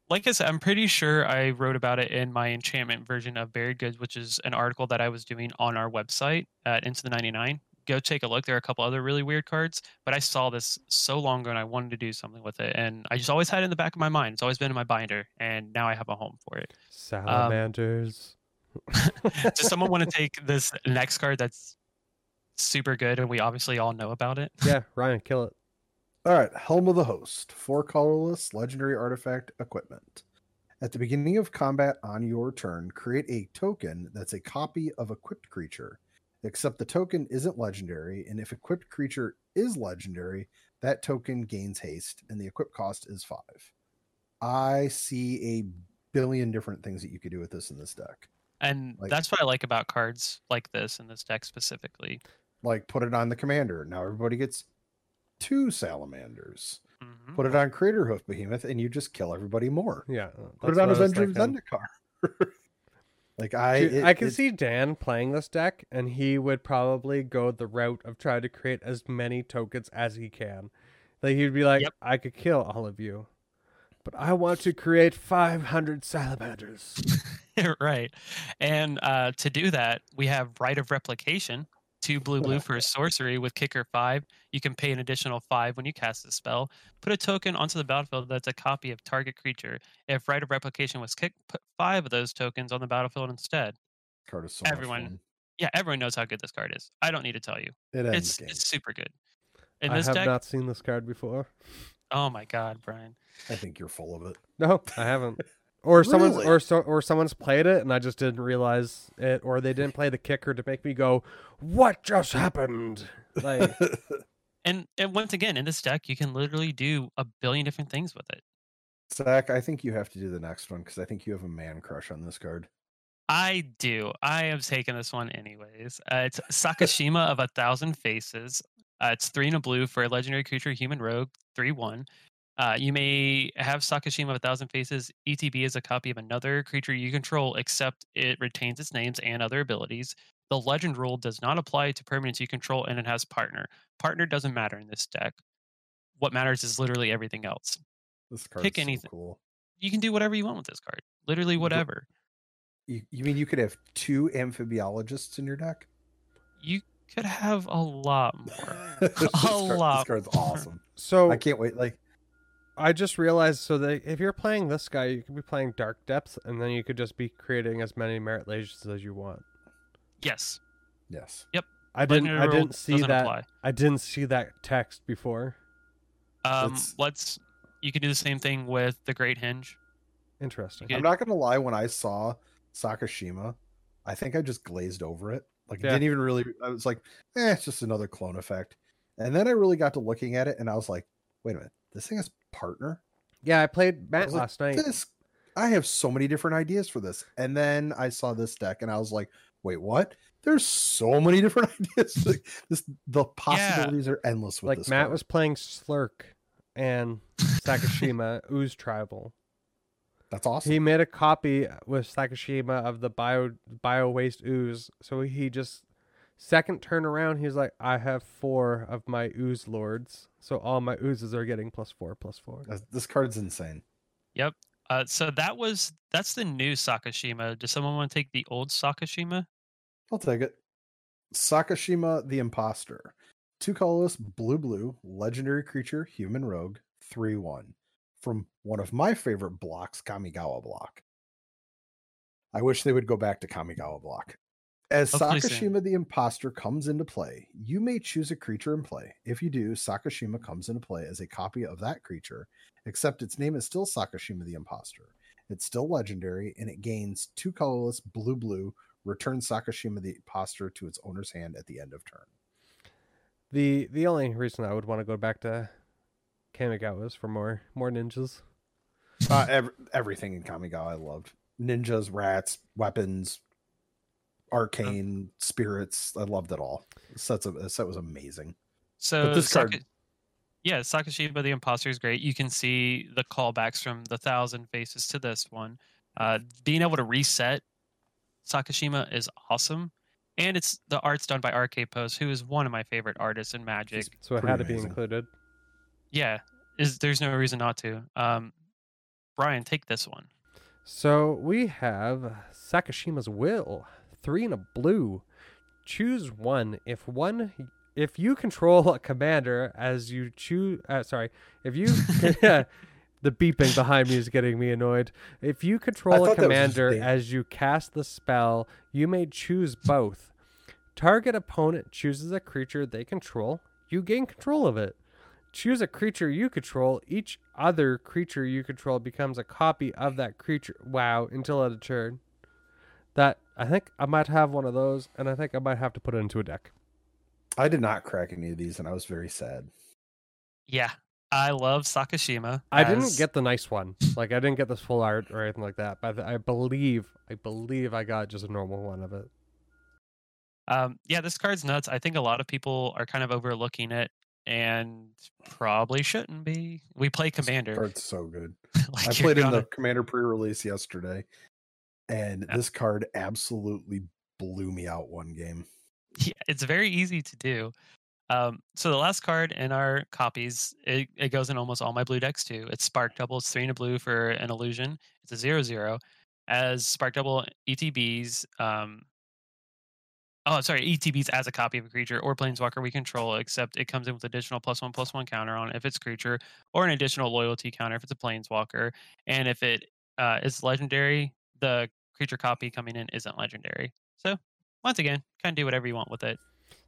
Speaker 1: like I said, I'm pretty sure I wrote about it in my enchantment version of Buried Goods, which is an article that I was doing on our website at Into the 99. Go take a look. There are a couple other really weird cards, but I saw this so long ago and I wanted to do something with it. And I just always had it in the back of my mind. It's always been in my binder, and now I have a home for it.
Speaker 2: Um, Salamanders.
Speaker 1: Does someone want to take this next card that's super good and we obviously all know about it?
Speaker 2: yeah, Ryan, kill it.
Speaker 3: All right, Helm of the Host, four colorless legendary artifact equipment. At the beginning of combat on your turn, create a token that's a copy of equipped creature, except the token isn't legendary, and if equipped creature is legendary, that token gains haste, and the equip cost is five. I see a billion different things that you could do with this in this deck.
Speaker 1: And
Speaker 3: Like-
Speaker 1: that's what I like about cards like this in this deck specifically.
Speaker 3: Like put it on the commander. Now everybody gets two salamanders.
Speaker 1: Mhm.
Speaker 3: Put it on Craterhoof Behemoth, and you just kill everybody more.
Speaker 2: Yeah.
Speaker 3: Put it on
Speaker 2: what I was
Speaker 3: Avenger of. Zendikar. like I,
Speaker 2: Dude,
Speaker 3: it-
Speaker 2: I can
Speaker 3: it-
Speaker 2: see Dan playing this deck, and he would probably go the route of trying to create as many tokens as he can. Like he'd be like,
Speaker 1: Yep.
Speaker 2: "I could kill all of you, but I want to create 500 salamanders."
Speaker 1: right. And uh, to do that, we have Rite of Replication, two blue blue for a sorcery with kicker five. You can pay an additional five when you cast the spell. Put a token onto the battlefield that's a copy of target creature. If Rite of Replication was kicked, put five of those tokens on the battlefield instead.
Speaker 3: card is so
Speaker 1: everyone-. Yeah, everyone knows how good this card is. I don't need to tell you.
Speaker 3: It
Speaker 1: It's it's super good. In
Speaker 2: I have
Speaker 1: deck,
Speaker 2: not seen this card before.
Speaker 1: oh my god, Brian.
Speaker 3: I think you're full of it.
Speaker 2: No, I haven't. Or someone's or so or someone's played it and I just didn't realize it, or they didn't play the kicker to make me go, "What just happened?" Like,
Speaker 1: And and once again, in this deck, you can literally do a billion different things with it.
Speaker 3: Zach, I think you have to do the next one because I think you have a man crush on this card.
Speaker 1: I do. I am taking this one anyways. Uh, it's Sakashima of a Thousand Faces. Uh, it's three and a blue for a legendary creature, human rogue, three one. Uh, you may have Sakashima of a Thousand Faces. ETB is a copy of another creature you control, except it retains its names and other abilities. The legend rule does not apply to permanents you control, and it has partner. Partner doesn't matter in this deck. What matters is literally everything else.
Speaker 3: This card
Speaker 1: Pick
Speaker 3: is so cool.
Speaker 1: You can do whatever you want with this card. Literally, whatever.
Speaker 3: You, you mean you could have two amphinologists in your deck?
Speaker 1: You could have a lot more.
Speaker 3: a card-
Speaker 1: lot
Speaker 3: this card's
Speaker 1: more.
Speaker 3: awesome.
Speaker 2: so
Speaker 3: I can't wait. Like
Speaker 2: I just realized so that if you're playing this guy, you could be playing Dark Depths, and then you could just be creating as many Marit Lages as you want.
Speaker 1: Yes.
Speaker 3: yes, Yep.
Speaker 2: I didn't.
Speaker 1: Legendary
Speaker 2: I didn't see that.
Speaker 1: apply.
Speaker 2: I didn't see that text before.
Speaker 1: Um,
Speaker 3: It's-
Speaker 1: let's. You can do the same thing with the Great Henge.
Speaker 2: Interesting.
Speaker 1: Yeah.
Speaker 3: I'm not gonna lie. When I saw Sakashima, I think I just glazed over it. Like
Speaker 2: Yeah.
Speaker 3: didn't even really. I was like, eh, it's just another clone effect. And then I really got to looking at it, and I was like, wait a minute, this thing has partner.
Speaker 2: Yeah, I played
Speaker 3: I
Speaker 2: Matt
Speaker 3: like,
Speaker 2: last night.
Speaker 3: This, I have so many different ideas for this. And then I saw this deck, and I was like, wait, what? There's so many different ideas. Like, this, the possibilities are endless with
Speaker 2: Like. Matt
Speaker 3: card.
Speaker 2: was playing Slurrk and Sakashima Ooze Tribal.
Speaker 3: That's awesome.
Speaker 2: He made a copy with Sakashima of the bio bio waste ooze. So he just second turn around, he's like, I have four of my ooze lords. So all my oozes are getting plus four, plus four.
Speaker 3: That's- this card's insane. Yep.
Speaker 1: Uh, so that was that's the new Sakashima. Does someone want to take the old Sakashima?
Speaker 3: I'll take it. Sakashima the Imposter. Two colorless, blue blue, legendary creature, human rogue, 3 1. From one of my favorite blocks, Kamigawa block. I wish they would go back to Kamigawa block. As
Speaker 1: Hopefully.
Speaker 3: Sakashima the Imposter comes into play, you may choose a creature in play. If you do, Sakashima comes into play as a copy of that creature, except its name is still Sakashima the Imposter. It's still legendary, and it gains two colorless, blue blue, return Sakashima the Imposter to its owner's hand at the end of turn.
Speaker 2: The the only reason I would want to go back to Kamigawa is for more more ninjas.
Speaker 3: Uh, ev- everything in Kamigawa I loved. Ninjas, rats, weapons, arcane, spirits. I loved it all. The set's a, the set was amazing.
Speaker 1: So
Speaker 3: this card-
Speaker 1: yeah, Sakashima the Imposter is great. You can see the callbacks from the Thousand Faces to this one. Uh, being able to reset Sakashima is awesome, and it's the art's done by RK Post, who is one of my favorite artists in Magic.
Speaker 3: She's
Speaker 2: So it had to be
Speaker 3: amazing.
Speaker 2: included.
Speaker 1: Yeah, is there's no reason not to. Um, Brian, take this one.
Speaker 2: So we have Sakashima's Will, three and a blue. Choose one. If one, if you control a commander as you choose, uh, sorry, if you, the beeping behind me is getting me annoyed. If you control a
Speaker 3: thought that was just
Speaker 2: commander as you cast the spell, you may choose both. Target opponent chooses a creature they control. You gain control of it. Choose a creature you control. Each other creature you control becomes a copy of that creature. Wow, until end of turn. That I think I might have one of those, and I think I might have to put it into a deck.
Speaker 3: I did not crack any of these, and I was very sad.
Speaker 1: Yeah, I love Sakashima.
Speaker 2: I didn't get the nice one. Like I didn't get this full art or anything like that. But I believe, I believe I got just a normal one of it.
Speaker 1: Um, yeah, this card's nuts. I think a lot of people are kind of overlooking it and probably shouldn't be. We play
Speaker 3: This
Speaker 1: Commander.
Speaker 3: card's so good.
Speaker 1: like
Speaker 3: I played in
Speaker 1: gonna-
Speaker 3: the Commander pre-release yesterday, and
Speaker 1: Yeah.
Speaker 3: this card absolutely blew me out one game.
Speaker 1: Yeah, it's very easy to do. Um, so the last card in our copies, it, it goes in almost all my blue decks too. It's Spark Double. It's three and a blue for an illusion. It's a zero zero. As Spark Double ETBs, um, oh sorry, ETBs as a copy of a creature or planeswalker we control, except it comes in with additional plus one plus one counter on if it's creature, or an additional loyalty counter if it's a planeswalker. And if it uh, is legendary, the creature copy coming in isn't legendary. So once again, kind of do whatever you want with it.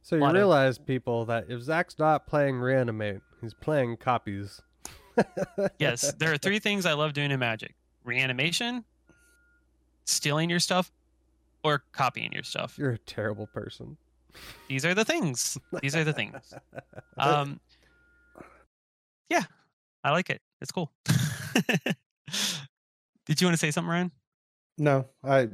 Speaker 2: So you
Speaker 1: Lot of-
Speaker 2: realize, people, that if Zach's not playing Reanimate, he's playing copies.
Speaker 1: Yes, there are three things I love doing in Magic: reanimation, stealing your stuff, or copying your stuff.
Speaker 2: You're a terrible person.
Speaker 1: These are the things. These are the things. Um, yeah, I like it. It's cool. Did you want to say something, Ryan?
Speaker 3: No, I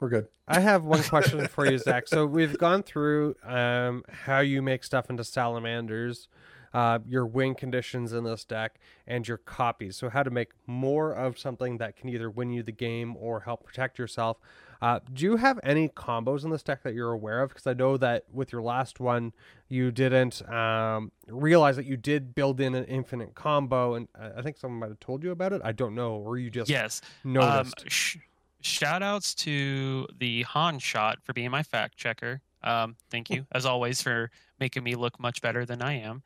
Speaker 3: we're good.
Speaker 2: I have one question for you, Zach. So we've gone through um, how you make stuff into salamanders, uh, your win conditions in this deck, and your copies. So how to make more of something that can either win you the game or help protect yourself. Uh, do you have any combos in this deck that you're aware of? Because I know that with your last one, you didn't um, realize that you did build in an infinite combo, and I think someone might have told you about it. I don't know, or you just
Speaker 1: Yes.
Speaker 2: noticed.
Speaker 1: Um, sh- shout outs to the Han shot for being my fact checker. Um, thank you, as always, for making me look much better than I am.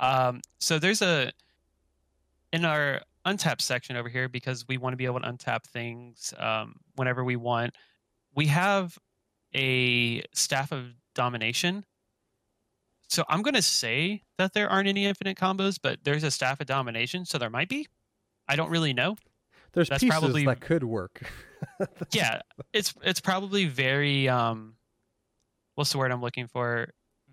Speaker 1: Um, so there's a in our untap section over here because we want to be able to untap things um, whenever we want. We have a staff of domination. So I'm going to say that there aren't any infinite combos, but there's a staff of domination, so there might be. I don't really know.
Speaker 2: There's
Speaker 1: that's
Speaker 2: pieces
Speaker 1: probably-
Speaker 2: that could work.
Speaker 1: yeah it's it's probably very um what's the word i'm looking for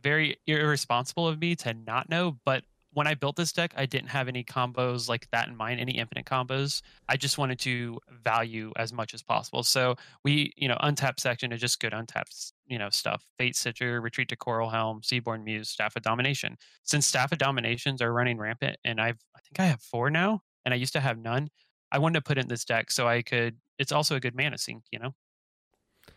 Speaker 1: very irresponsible of me to not know but when i built this deck i didn't have any combos like that in mind any infinite combos. I just wanted to value as much as possible. So we you know untap section is just good untapped you know stuff. Fatestitcher retreat to Coralhelm seaborn muse staff of domination. Since staff of dominations are running rampant and i've i think i have four now and i used to have none i wanted to put in this deck so i could it's also a good mana sink you know?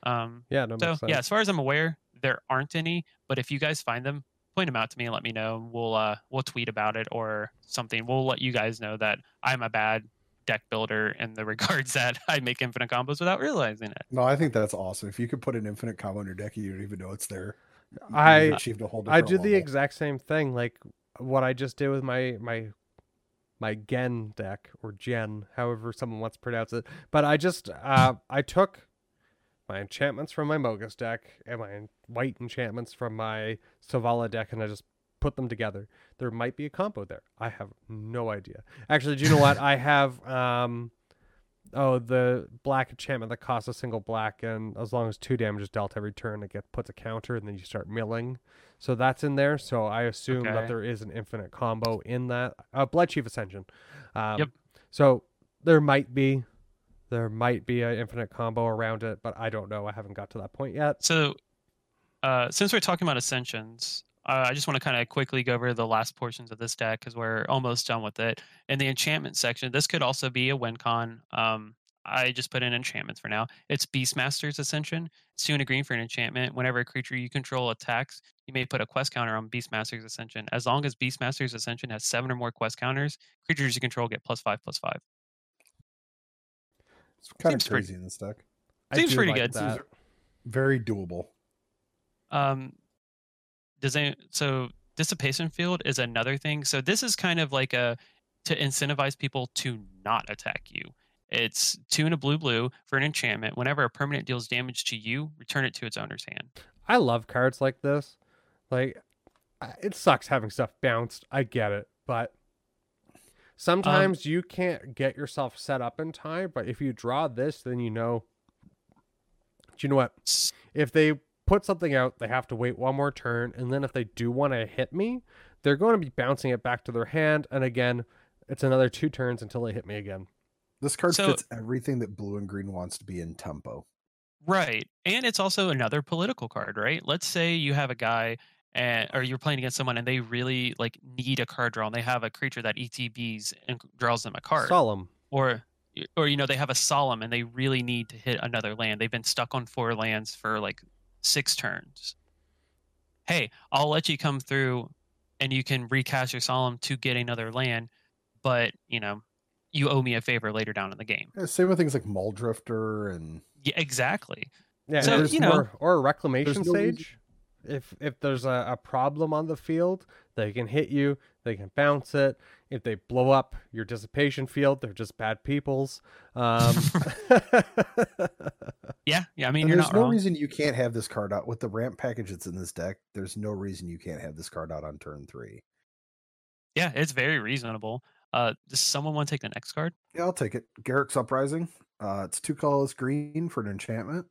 Speaker 1: Um
Speaker 2: Yeah, no,
Speaker 1: so yeah as far as i'm aware there aren't any but if you guys find them point them out to me and let me know we'll uh we'll tweet about it or something we'll let you guys know that i'm a bad deck builder in the regards that i make infinite combos without realizing it
Speaker 3: No, I think that's awesome. If you could put an infinite combo in your deck, you don't even know it's there. you-
Speaker 2: I-
Speaker 3: achieved a whole
Speaker 2: I
Speaker 3: different
Speaker 2: did the exact same thing, like what I just did with my my my Gen deck or Gen, however someone wants to pronounce it. But I just uh, I took my enchantments from my Mogis deck and my white enchantments from my Savala deck, and I just put them together. There might be a combo there. I have no idea. Actually, do you know what? I have um oh the black enchantment that costs a single black, and as long as two damage is dealt every turn, it gets puts a counter, and then you start milling. So that's in there. So I assume that there is an infinite combo in that. Uh, Bloodchief Ascension. Um,
Speaker 1: Yep.
Speaker 2: So there might be, there might be an infinite combo around it, but I don't know. I haven't got to that point yet.
Speaker 1: so uh since we're talking about ascensions uh, I just want to kind of quickly go over the last portions of this deck because we're almost done with it. In the enchantment section, this could also be a win con. Um, I just put in enchantments for now. It's Beastmaster's Ascension. It's two and a green for an enchantment. Whenever a creature you control attacks, you may put a quest counter on Beastmaster's Ascension. As long as Beastmaster's Ascension has seven or more quest counters, creatures you control get plus five, plus five.
Speaker 3: It's kind
Speaker 1: Seems
Speaker 3: of
Speaker 1: pretty-
Speaker 3: crazy in this deck.
Speaker 1: Seems pretty
Speaker 2: like
Speaker 1: good.
Speaker 2: that.
Speaker 3: Very doable.
Speaker 1: Um, does any, so dissipation field is another thing. So this is kind of like a to incentivize people to not attack you. It's two and a blue blue for an enchantment. Whenever a permanent deals damage to you, return it to its owner's hand.
Speaker 2: I love cards like this. Like, it sucks having stuff bounced. I get it, but Um, sometimes you can't get yourself set up in time. But if you draw this, then you know. Do you know what? If they put something out, they have to wait one more turn, and then if they do want to hit me, they're going to be bouncing it back to their hand, and again, it's another two turns until they hit me again.
Speaker 3: This card
Speaker 1: So-
Speaker 3: fits everything that blue and green wants to be in tempo.
Speaker 1: Right. And it's also another political card, right? Let's say you have a guy and or you're playing against someone and they really like need a card draw and they have a creature that ETBs and draws them a card.
Speaker 2: Solemn.
Speaker 1: or or you know they have a solemn and they really need to hit another land they've been stuck on four lands for like six turns hey i'll let you come through and you can recast your solemn to get another land but you know you owe me a favor later down in the game
Speaker 3: Yeah, same with things like Muldrifter and
Speaker 1: yeah exactly
Speaker 2: Yeah,
Speaker 1: So, you know-
Speaker 2: more, or a reclamation
Speaker 3: no
Speaker 2: sage. If if there's a, a problem on the field, they can hit you. They can bounce it. If they blow up your dissipation field, they're just bad peoples. Um,
Speaker 1: yeah yeah i mean you're
Speaker 3: there's
Speaker 1: not
Speaker 3: no
Speaker 1: wrong
Speaker 3: reason you can't have this card out with the ramp package that's in this deck. There's no reason you can't have this card out on turn three.
Speaker 1: yeah it's very reasonable uh does someone want to take the next card
Speaker 3: Yeah, I'll take it. Garruk's Uprising. Uh, it's two colors green for an enchantment.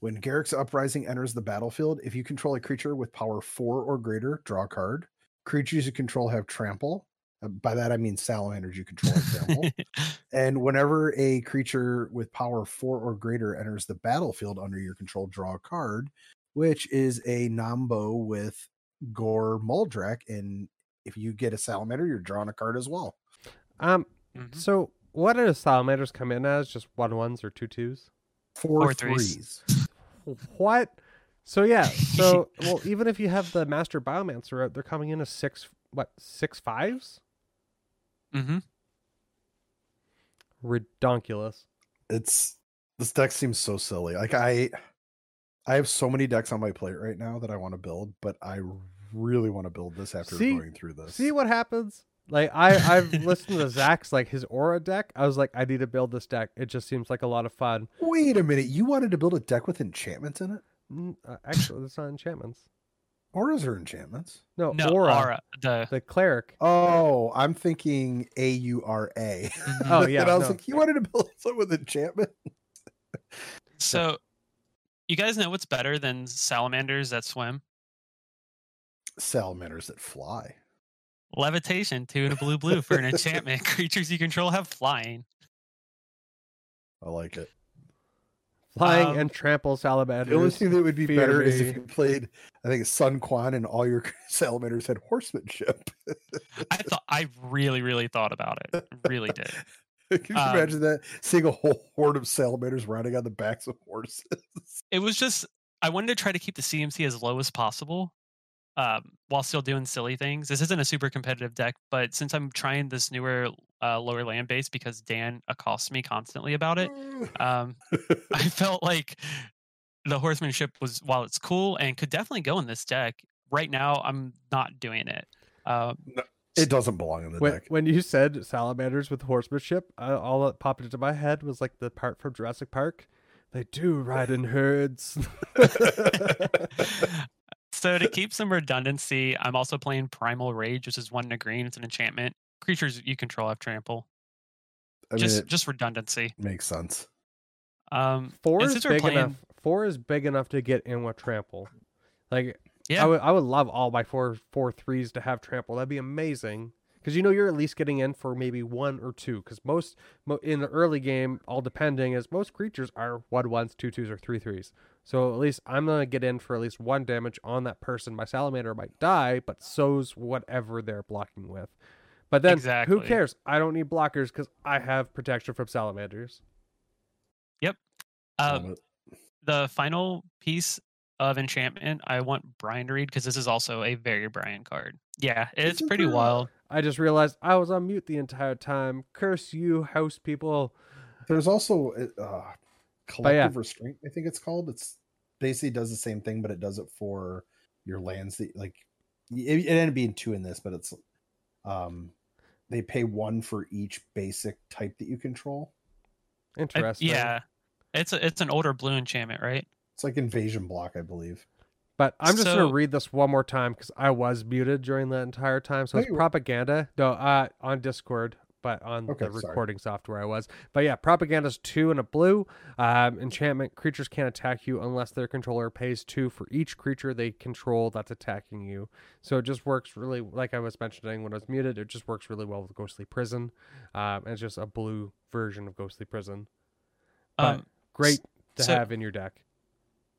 Speaker 3: When Garruk's Uprising enters the battlefield, if you control a creature with power four or greater, draw a card. Creatures you control have trample. Uh, by that I mean salamanders you control have trample. and whenever a creature with power four or greater enters the battlefield under your control, draw a card, which is a nombo with Gor Muldrak. And if you get a salamander, you're drawing a card as well.
Speaker 2: um,
Speaker 1: Mhm.
Speaker 2: so what do salamanders come in as? Just one ones or two twos?
Speaker 3: Four,
Speaker 1: Four threes.
Speaker 3: threes.
Speaker 2: What? So yeah. So well, even if you have the master biomancer out, they're coming in as six. What six fives?
Speaker 1: mm-hmm.
Speaker 2: Redonkulous.
Speaker 3: it's this deck seems so silly. Like I I have so many decks on my plate right now that I want to build, but I really want to build this after
Speaker 2: See-
Speaker 3: going through this.
Speaker 2: See what happens? Like I, I've listened to Zach's like his aura deck. I was like, I need to build this deck. It just seems like a lot of fun.
Speaker 3: Wait a minute, you wanted to build a deck with enchantments in it?
Speaker 2: Mm, uh, actually, it's not enchantments.
Speaker 3: Auras are enchantments.
Speaker 2: No,
Speaker 1: no
Speaker 2: aura,
Speaker 1: aura the
Speaker 2: the cleric.
Speaker 3: Oh, I'm thinking A U R A.
Speaker 1: Mhm.
Speaker 2: Oh, yeah,
Speaker 3: and I was
Speaker 2: no.
Speaker 3: like, you wanted to build something with enchantment?
Speaker 1: So, you guys know what's better than salamanders that swim?
Speaker 3: Salamanders that fly.
Speaker 1: Levitation, two and a blue blue for an enchantment. Creatures you control have flying.
Speaker 3: I like it.
Speaker 2: Flying
Speaker 1: Um,
Speaker 2: and trample salamanders.
Speaker 3: The only thing that would be
Speaker 2: fear
Speaker 3: better is if you played, I think, Sun Quan and all your salamanders had horsemanship.
Speaker 1: I thought I really, really thought about it. Really did.
Speaker 3: Can you
Speaker 1: Um,
Speaker 3: imagine that? Seeing a whole horde of salamanders riding on the backs of horses.
Speaker 1: It was just I wanted to try to keep the CMC as low as possible, um, while still doing silly things. This isn't a super competitive deck, but since I'm trying this newer uh, lower land base because Dan accosts me constantly about it, um, I felt like the horsemanship was while it's cool and could definitely go in this deck. Right now, I'm not doing it. Um,
Speaker 3: it doesn't belong in the
Speaker 2: When,
Speaker 3: deck.
Speaker 2: when you said salamanders with horsemanship, uh, all that popped into my head was like the part from Jurassic Park. They do ride in herds.
Speaker 1: so to keep some redundancy, I'm also playing Primal Rage, which is one in a green. It's an enchantment. Creatures you control have trample.
Speaker 3: I
Speaker 1: just
Speaker 3: it
Speaker 1: just redundancy.
Speaker 3: makes sense.
Speaker 1: Um,
Speaker 2: Four is big
Speaker 1: playing-
Speaker 2: enough. Four is big enough to get in with trample. Like
Speaker 1: Yeah.
Speaker 2: I would, I would love all my four four threes to have trample. That'd be amazing. Because you know you're at least getting in for maybe one or two. Because most mo- in the early game, all depending, is most creatures are one ones, two twos, or three threes. So at least I'm gonna get in for at least one damage on that person. My salamander might die, but so's whatever they're blocking with. But then who cares? I don't need blockers because I have protection from salamanders.
Speaker 1: Yep.
Speaker 3: Love it.
Speaker 1: Um, the final piece of enchantment I want Brian to read because this is also a very Brian card. Yeah, it's
Speaker 3: Isn't
Speaker 1: pretty
Speaker 3: there
Speaker 1: wild.
Speaker 2: I just realized I was on mute the entire time. Curse you, house people.
Speaker 3: There's also uh,
Speaker 2: yeah.
Speaker 3: collective restraint. I think it's called. It's basically does the same thing, but it does it for your lands. That like it, it ended up being two in this, but it's um they pay one for each basic type that you control.
Speaker 1: I-
Speaker 2: Interesting.
Speaker 1: yeah, it's a, it's an older blue enchantment, right?
Speaker 3: It's like invasion block, I believe.
Speaker 2: But I'm just
Speaker 1: So-
Speaker 2: gonna read this one more time because I was muted during that entire time. So it's propaganda. No, uh, on Discord, but on
Speaker 3: Okay,
Speaker 2: the
Speaker 3: sorry.
Speaker 2: recording software I was. But yeah, propaganda's two and a blue. Um, enchantment creatures can't attack you unless their controller pays two for each creature they control that's attacking you. So it just works really, like I was mentioning when I was muted. It just works really well with Ghostly Prison. Um, and it's just a blue version of Ghostly Prison. But
Speaker 1: Um,
Speaker 2: great to
Speaker 1: so-
Speaker 2: have in your deck.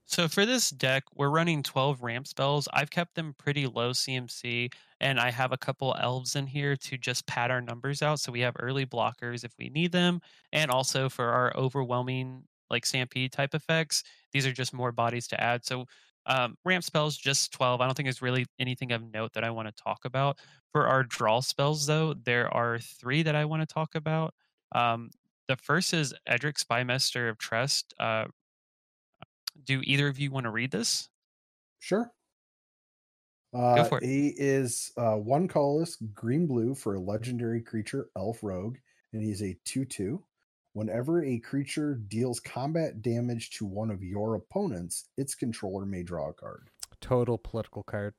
Speaker 1: So for this deck, we're running 12 ramp spells. I've kept them pretty low CMC, and I have a couple elves in here to just pad our numbers out so we have early blockers if we need them, and also for our overwhelming like stampede type effects. These are just more bodies to add. So um, ramp spells just 12. I don't think there's really anything of note that I want to talk about. For our draw spells, though, there are three that I want to talk about. Um, the first is Edric Spymaster of Trest. Uh, do either of you want to read this?
Speaker 3: Sure. Uh,
Speaker 1: for it.
Speaker 3: He is uh, one colorless green blue for a legendary creature, Elf Rogue, and he's a 2 2. Whenever a creature deals combat damage to one of your opponents, its controller may draw a card.
Speaker 2: Total political card.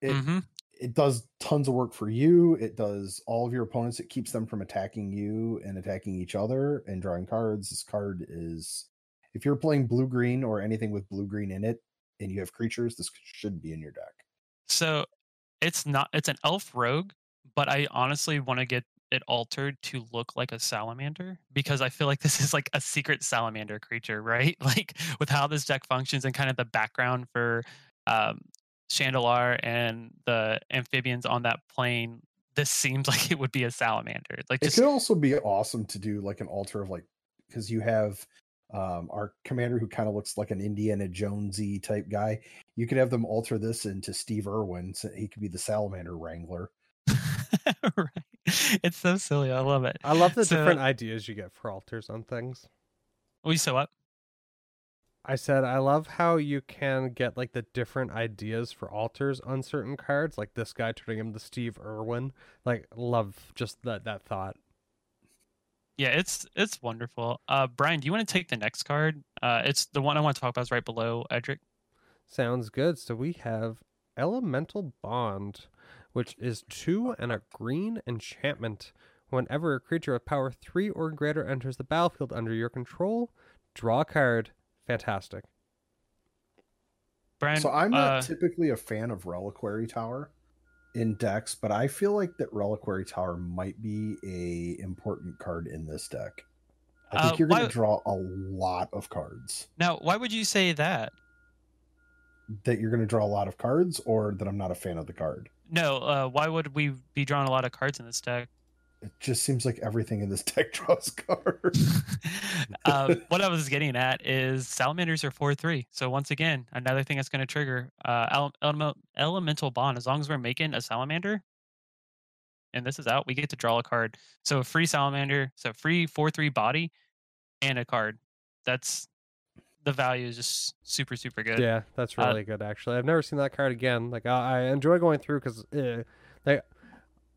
Speaker 3: It,
Speaker 1: hmm
Speaker 3: it does tons of work for you. It does all of your opponents. It keeps them from attacking you and attacking each other and drawing cards. This card is, if you're playing blue green or anything with blue green in it, and you have creatures, this should be in your deck.
Speaker 1: So it's not it's an elf rogue, but I honestly want to get it altered to look like a salamander because I feel like this is like a secret salamander creature, right? Like with how this deck functions and kind of the background for um Chandelar and the amphibians on that plane, this seems like it would be a salamander. Like
Speaker 3: It could also be awesome to do like an altar of like because you have um our commander who kind of looks like an Indiana Jonesy type guy. You could have them alter this into Steve Irwin, so he could be the salamander wrangler.
Speaker 1: right. It's so silly. I love it.
Speaker 2: I love the
Speaker 1: So-
Speaker 2: different ideas you get for alters on things.
Speaker 1: We so what?
Speaker 2: I said I love how you can get like the different ideas for alters on certain cards, like this guy turning him to Steve Irwin. Like love just that that thought.
Speaker 1: Yeah, it's it's wonderful. Uh, Brian, do you want to take the next card? Uh, it's the one I want to talk about is right below Edric.
Speaker 2: Sounds good. So we have Elemental Bond, which is two and a green enchantment. Whenever a creature with power three or greater enters the battlefield under your control, draw a card. Fantastic.
Speaker 1: Brian,
Speaker 3: so I'm not
Speaker 1: uh,
Speaker 3: typically a fan of Reliquary Tower in decks, but I feel like that Reliquary Tower might be a important card in this deck. I think
Speaker 1: Uh,
Speaker 3: you're going to draw a lot of cards.
Speaker 1: now, why would you say that?
Speaker 3: That you're going to draw a lot of cards, or that I'm not a fan of the card.
Speaker 1: No, uh, why would we be drawing a lot of cards in this deck?
Speaker 3: It just seems like everything in this deck draws cards.
Speaker 1: um, what I was getting at is salamanders are four three. So once again, another thing that's going to trigger uh, ele- elemental elemental bond. As long as we're making a salamander, and this is out, we get to draw a card. So a free salamander, so free four three body, and a card. That's the value is just super super good.
Speaker 2: Yeah, that's
Speaker 1: Uh,
Speaker 2: really good. Actually, I've never seen that card again. Like I, I enjoy going through because, uh, like,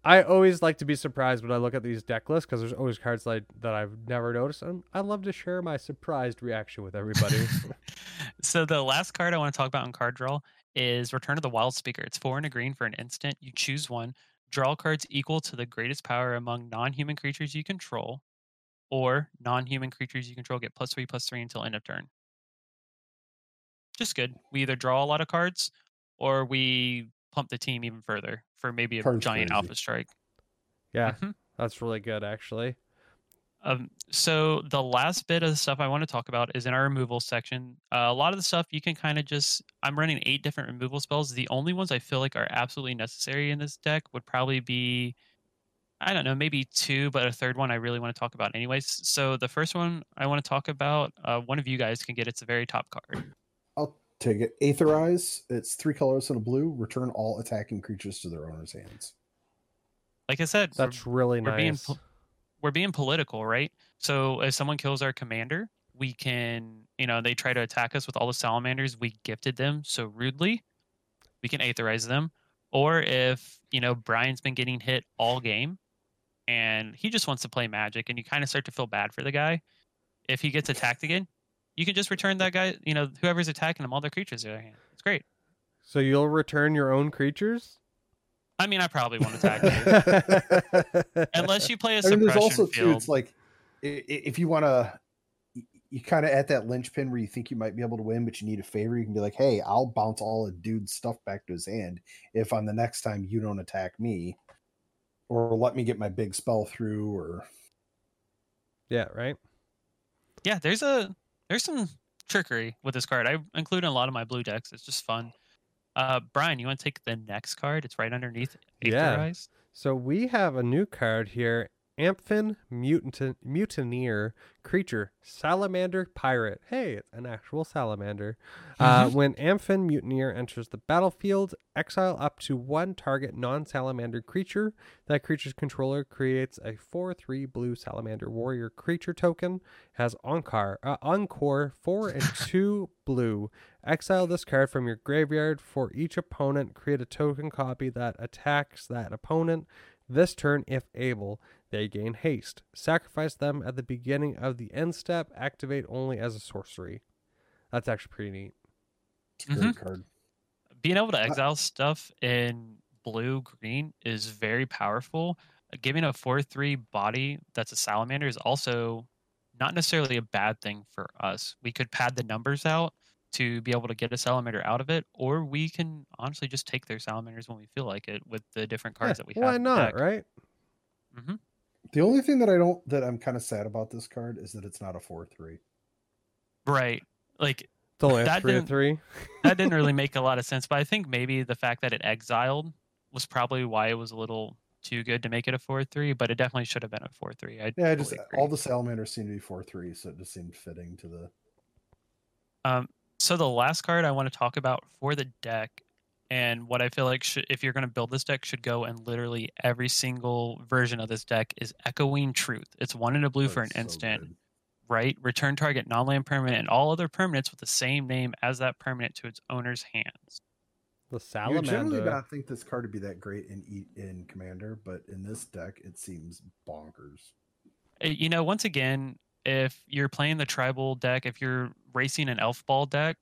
Speaker 2: I always like to be surprised when I look at these deck lists because there's always cards like that I've never noticed, and I love to share my surprised reaction with everybody.
Speaker 1: so the last card I want to talk about in card draw is Return of the Wild Speaker. It's four and a green for an instant. You choose one. Draw cards equal to the greatest power among non-human creatures you control, or non-human creatures you control get plus three plus three until end of turn. Just good. We either draw a lot of cards, or we pump the team even further for maybe a
Speaker 3: Card's
Speaker 1: giant
Speaker 3: crazy.
Speaker 1: alpha strike.
Speaker 2: yeah,
Speaker 1: Mhm.
Speaker 2: that's really good. Actually,
Speaker 1: Um, so the last bit of the stuff I want to talk about is in our removal section. Uh, a lot of the stuff you can kind of just. I'm running eight different removal spells. The only ones I feel like are absolutely necessary in this deck would probably be I don't know, maybe two, but a third one I really want to talk about anyways. So the first one I want to talk about, uh, one of you guys can get. It's a very top card.
Speaker 3: I'll take get Aetherize. It's three colors and a blue. Return all attacking creatures to their owner's hands.
Speaker 1: Like I said, we're-
Speaker 2: That's really
Speaker 1: we're being
Speaker 2: nice.
Speaker 1: po- we're being political, right? So if someone kills our commander, we can, you know, they try to attack us with all the salamanders we gifted them so rudely, we can aetherize them. Or if, you know, Brian's been getting hit all game and he just wants to play magic and you kind of start to feel bad for the guy, if he gets attacked again, you can just return that guy, you know, whoever's attacking them, all their creatures in their hand. It's great.
Speaker 2: So you'll return your own creatures?
Speaker 1: I mean, I probably won't attack you. Unless you play a
Speaker 3: I mean, there's also too. It's like i- i- if you want to, you kind of at that linchpin where you think you might be able to win, but you need a favor. You can be like, "Hey, I'll bounce all a dude's stuff back to his hand if on the next time you don't attack me, or let me get my big spell through." Or
Speaker 2: yeah, right?
Speaker 1: yeah there's a there's some trickery with this card i include in a lot of my blue decks it's just fun uh brian you want to take the next card it's right underneath
Speaker 2: Yeah. So we have a new card here. Amphin Mutant Mutineer creature salamander pirate. Hey, it's an actual salamander. Uh, when Amphin Mutineer enters the battlefield, exile up to one target non-salamander creature. That creature's controller creates a 4/3 blue salamander warrior creature token. Has encore, uh, encore four and two blue. Exile this card from your graveyard for each opponent. Create a token copy that attacks that opponent. This turn, if able, they gain haste. Sacrifice them at the beginning of the end step. Activate only as a sorcery. That's actually pretty neat.
Speaker 3: it's a great card.
Speaker 1: being able to exile stuff in blue green is very powerful Uh, giving a 4-3 body that's a salamander is also not necessarily a bad thing for us we could pad the numbers out to be able to get a salamander out of it or we can honestly just take their salamanders when we feel like it with the different cards
Speaker 2: Yeah,
Speaker 1: that we have
Speaker 2: why not,
Speaker 1: deck.
Speaker 2: right?
Speaker 1: hmm
Speaker 3: The only thing that I don't that I'm kind of sad about this card is that it's not a four three.
Speaker 1: right like
Speaker 2: It's only
Speaker 1: That
Speaker 2: three
Speaker 1: didn't-
Speaker 2: three.
Speaker 1: that didn't really make a lot of sense. But I think maybe the fact that it exiled was probably why it was a little too good to make it a four three. But it definitely should have been a four three. I
Speaker 3: Yeah, I just
Speaker 1: totally
Speaker 3: all the salamanders seem to be four three, so it just seemed fitting to the.
Speaker 1: Um, so the last card I want to talk about for the deck, and what I feel like should, if you're going to build this deck, should go and literally every single version of this deck is Echoing Truth. It's one in a blue for an
Speaker 3: so
Speaker 1: instant.
Speaker 3: good.
Speaker 1: right? Return target non-land permanent and all other permanents with the same name as that permanent to its owner's hands.
Speaker 2: The
Speaker 3: You generally
Speaker 2: salamander.
Speaker 3: not think this card would be that great in in Commander, but in this deck, it seems bonkers.
Speaker 1: Uh, You know, once again, if you're playing the tribal deck, if you're racing an elf ball deck,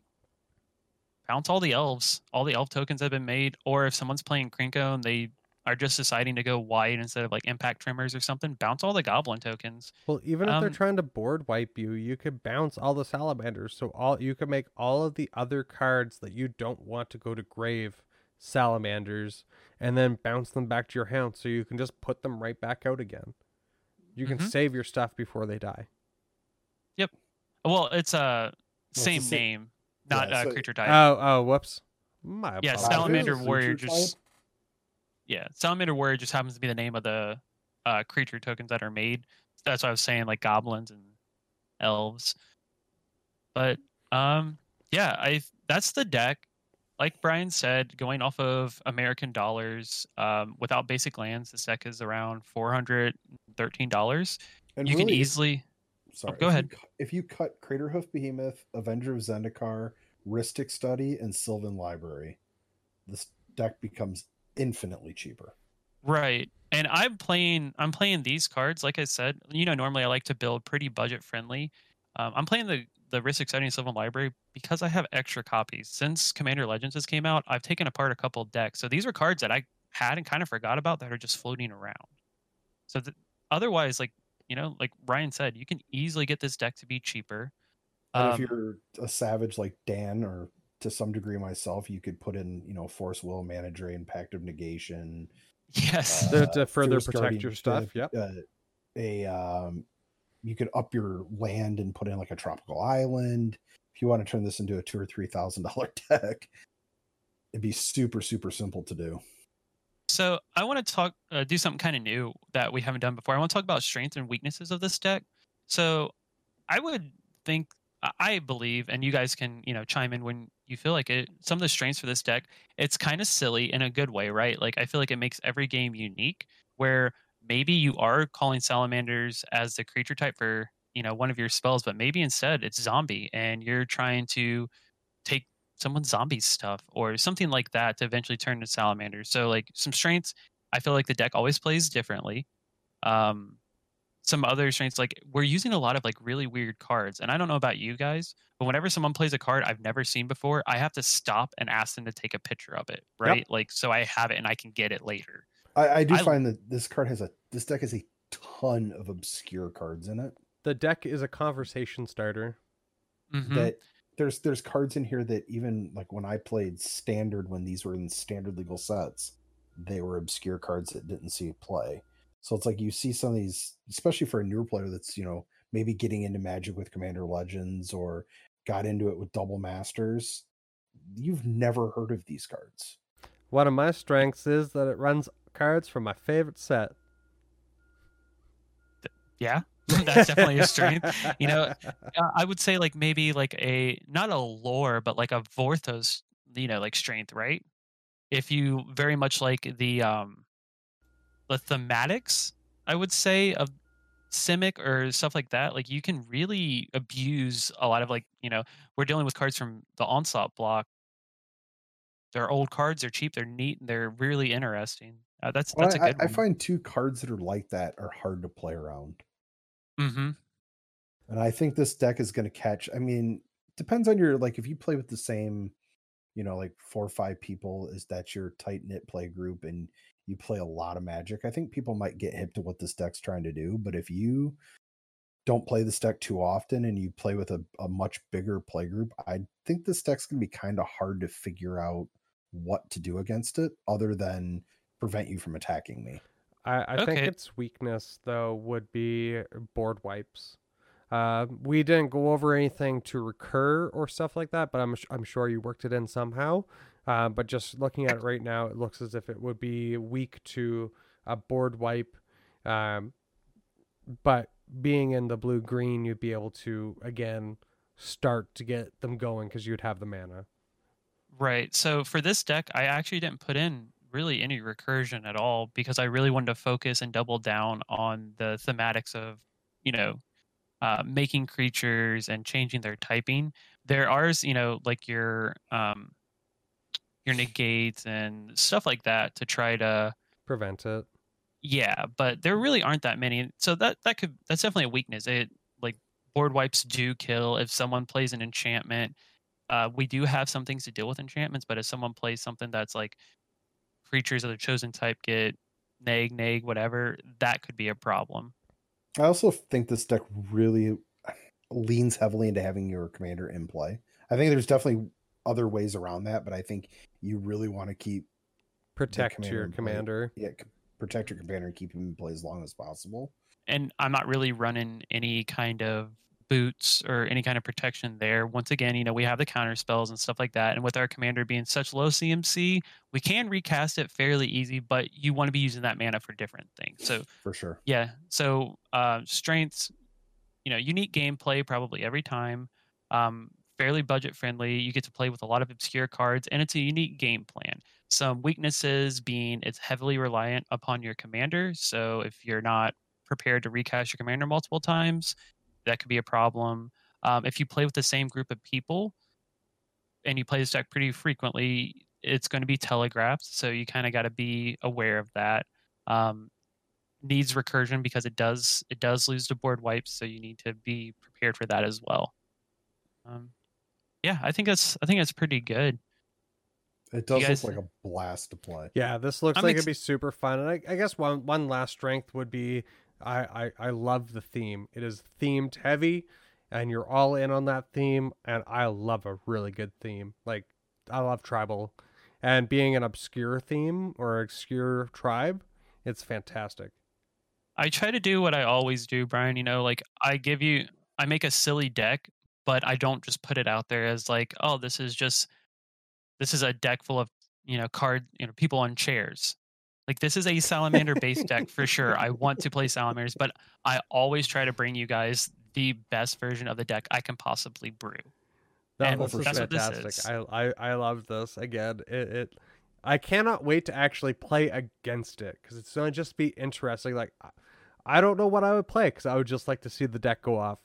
Speaker 1: bounce all the elves. All the elf tokens have been made. Or if someone's playing Krenko and they are just deciding to go white instead of like Impact Tremors or something, bounce all the goblin tokens.
Speaker 2: Well, even if they're
Speaker 1: Um,
Speaker 2: trying to board wipe you, you could bounce all the salamanders. So all you can make all of the other cards that you don't want to go to grave salamanders, and then bounce them back to your hand. So you can just put them right back out again. You can
Speaker 1: Mhm.
Speaker 2: save your stuff before they die. Yep.
Speaker 1: Well, it's a
Speaker 3: the
Speaker 1: same
Speaker 3: same-
Speaker 1: name, not
Speaker 3: Yeah,
Speaker 1: uh, creature type.
Speaker 2: Oh, oh, whoops. My
Speaker 1: Yeah,
Speaker 2: apologies.
Speaker 1: Salamander
Speaker 3: Creature
Speaker 1: Warrior
Speaker 3: type?
Speaker 1: just yeah, Salamander Warrior just happens to be the name of the uh, creature tokens that are made. That's what I was saying like goblins and elves. But um, yeah, I that's the deck. Like Brian said, going off of American dollars, um, without basic lands, this deck is around four hundred thirteen dollars.
Speaker 3: And
Speaker 1: You can easily
Speaker 3: sorry,
Speaker 1: go
Speaker 3: if
Speaker 1: ahead.
Speaker 3: You, if you cut Craterhoof Behemoth, Avenger of Zendikar, Rhystic Study, and Sylvan Library, this deck becomes infinitely cheaper.
Speaker 1: Right. And I'm playing I'm playing these cards, like I said. You know, normally I like to build pretty budget friendly. Um, I'm playing the the Risk Exciting Sylvan Library because I have extra copies. Since Commander Legends has came out, I've taken apart a couple decks. So these are cards that I had and kind of forgot about that are just floating around. So th- otherwise, like you know, like Ryan said, you can easily get this deck to be cheaper.
Speaker 3: And
Speaker 1: Um,
Speaker 3: if you're a savage like Dan, or to some degree myself, you could put in, you know, Force Will, Manager, and Pact of Negation.
Speaker 1: yes,
Speaker 2: To- to further
Speaker 3: Fierce
Speaker 2: protect
Speaker 3: Guardian
Speaker 2: your stuff, yep.
Speaker 3: Uh, a um, you could up your land and put in like a tropical island. If you want to turn this into a two or three thousand dollar deck, it'd be super super simple to do.
Speaker 1: So I want to talk, uh, do something kind of new that we haven't done before. I want to talk about strengths and weaknesses of this deck. So I would think, I- believe, and you guys can, you know, chime in when you feel like it. Some of the strengths for this deck, it's kind of silly in a good way, right? Like I feel like it makes every game unique. Where maybe you are calling salamanders as the creature type for, you know, one of your spells, but maybe instead it's zombie, and you're trying to take someone's zombie stuff or something like that to eventually turn to salamanders. So like some strengths, I feel like the deck always plays differently. Um, some other strengths like we're using a lot of like really weird cards, and I don't know about you guys, but whenever someone plays a card I've never seen before, I have to stop and ask them to take a picture of it, right? Like so I have it and I can get it later.
Speaker 3: I, I do
Speaker 1: I-
Speaker 3: find that this card has a this deck has a ton of obscure cards in it.
Speaker 2: The deck is a conversation starter.
Speaker 1: Mhm.
Speaker 3: That there's there's cards in here that even like when I played standard when these were in standard legal sets, they were obscure cards that didn't see play. So it's like you see some of these, especially for a newer player that's you know maybe getting into Magic with Commander Legends or got into it with Double Masters. You've never heard of these cards.
Speaker 2: One of my strengths is that it runs cards from my favorite set.
Speaker 1: yeah, that's definitely a strength. You know, Uh, I would say like maybe like a not a lore, but like a Vorthos, you know, like strength, right? If you very much like the um the thematics, I would say of Simic or stuff like that, like you can really abuse a lot of like, you know, we're dealing with cards from the onslaught block. They're old cards, they're cheap, they're neat, and they're really interesting. Uh, that's
Speaker 3: Well,
Speaker 1: that's a
Speaker 3: I,
Speaker 1: good
Speaker 3: I
Speaker 1: one.
Speaker 3: find two cards that are like that are hard to play around.
Speaker 1: Mm-hmm.
Speaker 3: And I think this deck is going to catch. I mean, depends on your like if you play with the same, you know, like four or five people, is that your tight knit play group and you play a lot of magic. I think people might get hip to what this deck's trying to do. But if you don't play this deck too often and you play with a, a much bigger play group, I think this deck's going to be kind of hard to figure out what to do against it other than prevent you from attacking me.
Speaker 2: I, I think its weakness though would be board wipes. Uh, we didn't go over anything to recur or stuff like that, but I'm I'm sure you worked it in somehow. Uh, but just looking at it right now, it looks as if it would be weak to a board wipe. Um, but being in the blue green, you'd be able to again start to get them going because you'd have the mana.
Speaker 1: Right. So for this deck, I actually didn't put in really any recursion at all because I really wanted to focus and double down on the thematics of, you know, uh, making creatures and changing their typing. There are, you know, like your um, your negates and stuff like that to try to
Speaker 2: Prevent it.
Speaker 1: yeah, but there really aren't that many. So that that could that's definitely a weakness. It like board wipes do kill if someone plays an enchantment. Uh, we do have some things to deal with enchantments, but if someone plays something that's like creatures of the chosen type get nag nag whatever, that could be a problem.
Speaker 3: I also think this deck really leans heavily into having your commander in play. I think there's definitely other ways around that, but I think you really want to keep
Speaker 2: Protect
Speaker 3: commander
Speaker 2: your commander.
Speaker 3: yeah, protect your commander and keep him in play as long as possible.
Speaker 1: And I'm not really running any kind of boots or any kind of protection there. Once again, you know, we have the counter spells and stuff like that. And with our commander being such low CMC, we can recast it fairly easy, but you want to be using that mana for different things. So
Speaker 3: For sure.
Speaker 1: Yeah. So uh, strengths, you know, unique gameplay probably every time. Um, fairly budget friendly. You get to play with a lot of obscure cards, and it's a unique game plan. Some weaknesses being it's heavily reliant upon your commander. So if you're not prepared to recast your commander multiple times, that could be a problem. Um, if you play with the same group of people and you play this deck pretty frequently, it's going to be telegraphed. So you kind of got to be aware of that. Um, needs recursion because it does it does lose to board wipes, so you need to be prepared for that as well. Um, yeah, I think that's I think that's pretty good.
Speaker 3: It does
Speaker 1: guys-
Speaker 3: look like a blast to play.
Speaker 2: Yeah, this looks
Speaker 1: I'm
Speaker 2: like
Speaker 1: ex-
Speaker 2: it'd be super fun. And I, I guess one one last strength would be I, I I love the theme. It is themed heavy, and you're all in on that theme. And I love a really good theme. Like I love tribal, and being an obscure theme or obscure tribe, it's fantastic.
Speaker 1: I try to do what I always do, Brian. You know, like I give you, I make a silly deck, but I don't just put it out there as like, oh, this is just, this is a deck full of, you know, card, you know, people on chairs. Like this is a salamander based deck for sure. I want to play salamanders, but I always try to bring you guys the best version of the deck I can possibly brew.
Speaker 2: That
Speaker 1: that's
Speaker 2: fantastic. I, I I love this again. It, it I cannot wait to actually play against it because it's gonna just be interesting. Like I- I don't know what I would play because I would just like to see the deck go off.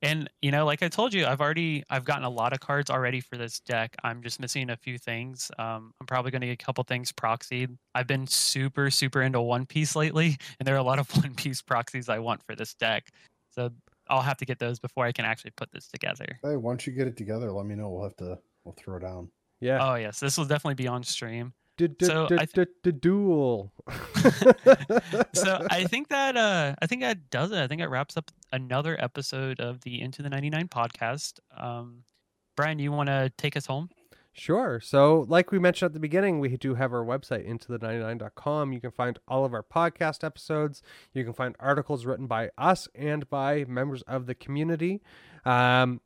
Speaker 1: And you know, like I told you, I've already I've gotten a lot of cards already for this deck. I'm just missing a few things. Um, I'm probably going to get a couple things proxied. I've been super super into One Piece lately, and there are a lot of One Piece proxies I want for this deck. So I'll have to get those before I can actually put this together.
Speaker 3: Hey, once you get it together, let me know. We'll have to we'll throw down.
Speaker 2: Yeah.
Speaker 1: Oh yes, this will definitely be on stream. So
Speaker 2: du- duel.
Speaker 1: so I think that uh I think that does it. I think it wraps up another episode of the Into the 99 podcast. Um Brian, you want to take us home?
Speaker 2: Sure. So, like we mentioned at the beginning, we do have our website, into the 99.com. You can find all of our podcast episodes. You can find articles written by us and by members of the community. Um,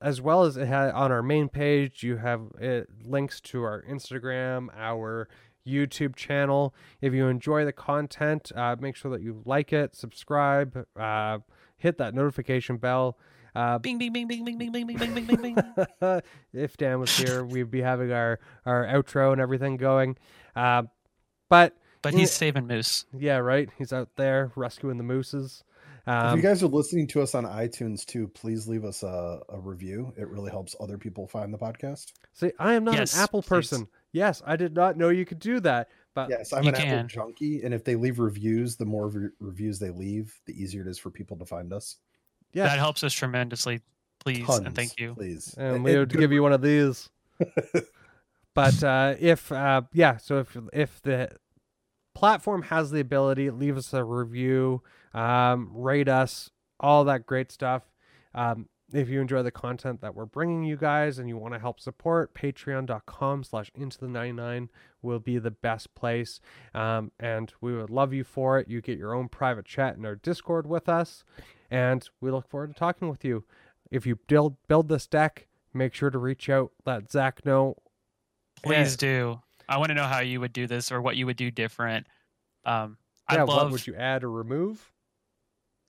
Speaker 2: as well as it ha- on our main page, you have it, links to our Instagram, our YouTube channel. If you enjoy the content, uh, make sure that you like it, subscribe, uh, hit that notification bell. Uh,
Speaker 1: Bing bing bing bing bing bing bing bing bing bing bing bing.
Speaker 2: if Dan was here, we'd be having our our outro and everything going. Uh, but
Speaker 1: But he's saving moose.
Speaker 2: yeah, right. He's out there rescuing the mooses.
Speaker 3: If
Speaker 2: Um,
Speaker 3: you guys are listening to us on iTunes too, please leave us a, a review. It really helps other people find the podcast.
Speaker 2: see, I am not
Speaker 1: Yes,
Speaker 2: an Apple
Speaker 1: please.
Speaker 2: person. Yes, I did not know you could do that. But
Speaker 3: Yes, I'm an
Speaker 1: can.
Speaker 3: Apple junkie, and if they leave reviews, the more re- reviews they leave, the easier it is for people to find us.
Speaker 2: yeah,
Speaker 1: That helps us tremendously. Please
Speaker 3: Tons,
Speaker 1: and thank you.
Speaker 3: please.
Speaker 2: and
Speaker 3: And-
Speaker 2: we would give you one of these. but uh, if uh, yeah, so if if the platform has the ability, leave us a review, um, rate us, all that great stuff. Um, if you enjoy the content that we're bringing you guys and you want to help support, patreon.com slash into the 99 will be the best place. Um, and we would love you for it. You get your own private chat in our Discord with us. And we look forward to talking with you. If you build build this deck, make sure to reach out, let Zach know.
Speaker 1: Please do. I want to know how you would do this or what you would do different. Um I
Speaker 2: Yeah,
Speaker 1: love
Speaker 2: what would you add or remove?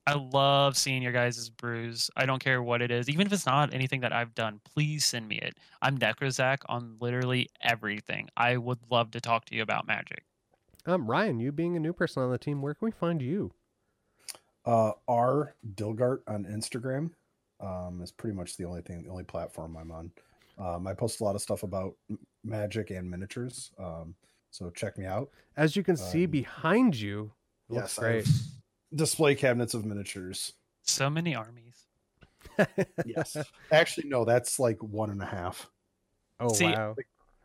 Speaker 1: I love seeing your guys' brews. I don't care what it is, even if it's not anything that I've done. Please send me it. I'm Necrozak on literally everything. I would love to talk to you about magic.
Speaker 2: Um, Ryan, you being a new person on the team, where can we find you?
Speaker 3: Uh, R Dilgart on Instagram um, is pretty much the only thing, the only platform I'm on. Um, I post a lot of stuff about magic and miniatures. Um, so check me out.
Speaker 2: As you can see
Speaker 3: Um,
Speaker 2: behind you, it looks
Speaker 3: Yes, I
Speaker 2: great.
Speaker 3: have display cabinets of miniatures.
Speaker 1: So many armies.
Speaker 3: Yes, actually, no, that's like one and a half.
Speaker 2: oh
Speaker 1: See,
Speaker 2: wow.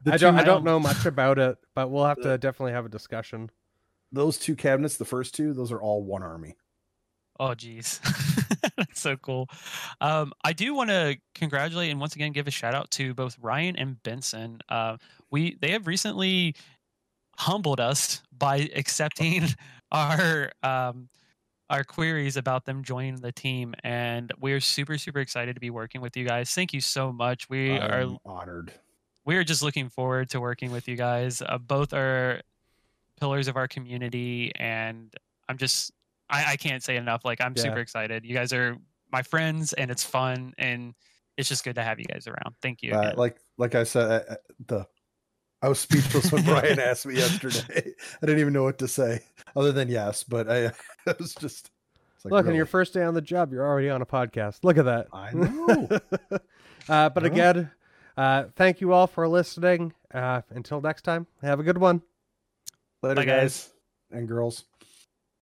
Speaker 3: The
Speaker 2: I don't. I don't know much about it, but we'll have to definitely have a discussion.
Speaker 3: Those two cabinets, the first two, those are all one army.
Speaker 1: Oh, geez. That's so cool. Um, I do want to congratulate and once again give a shout out to both Ryan and Benson. Uh, we they have recently humbled us by accepting our um, our queries about them joining the team, and we're super super excited to be working with you guys. Thank you so much. We are
Speaker 3: I'm honored.
Speaker 1: we are just looking forward to working with you guys. Uh, both are pillars of our community, and I'm just I, I can't say enough. Like I'm
Speaker 2: Yeah.
Speaker 1: super excited. You guys are my friends, and it's fun, and it's just good to have you guys around. Thank you.
Speaker 3: Uh, like like I said, uh, uh, the I was speechless when Brian asked me yesterday. I didn't even know what to say other than yes, but I, I was just it's like,
Speaker 2: Look, on
Speaker 3: really?
Speaker 2: your first day on the job, you're already on a podcast. Look at that.
Speaker 3: I know.
Speaker 2: uh, but
Speaker 3: I know.
Speaker 2: again, uh, thank you all for listening. Uh, until next time, have a good one.
Speaker 3: Later,
Speaker 1: Bye, guys.
Speaker 3: guys and girls.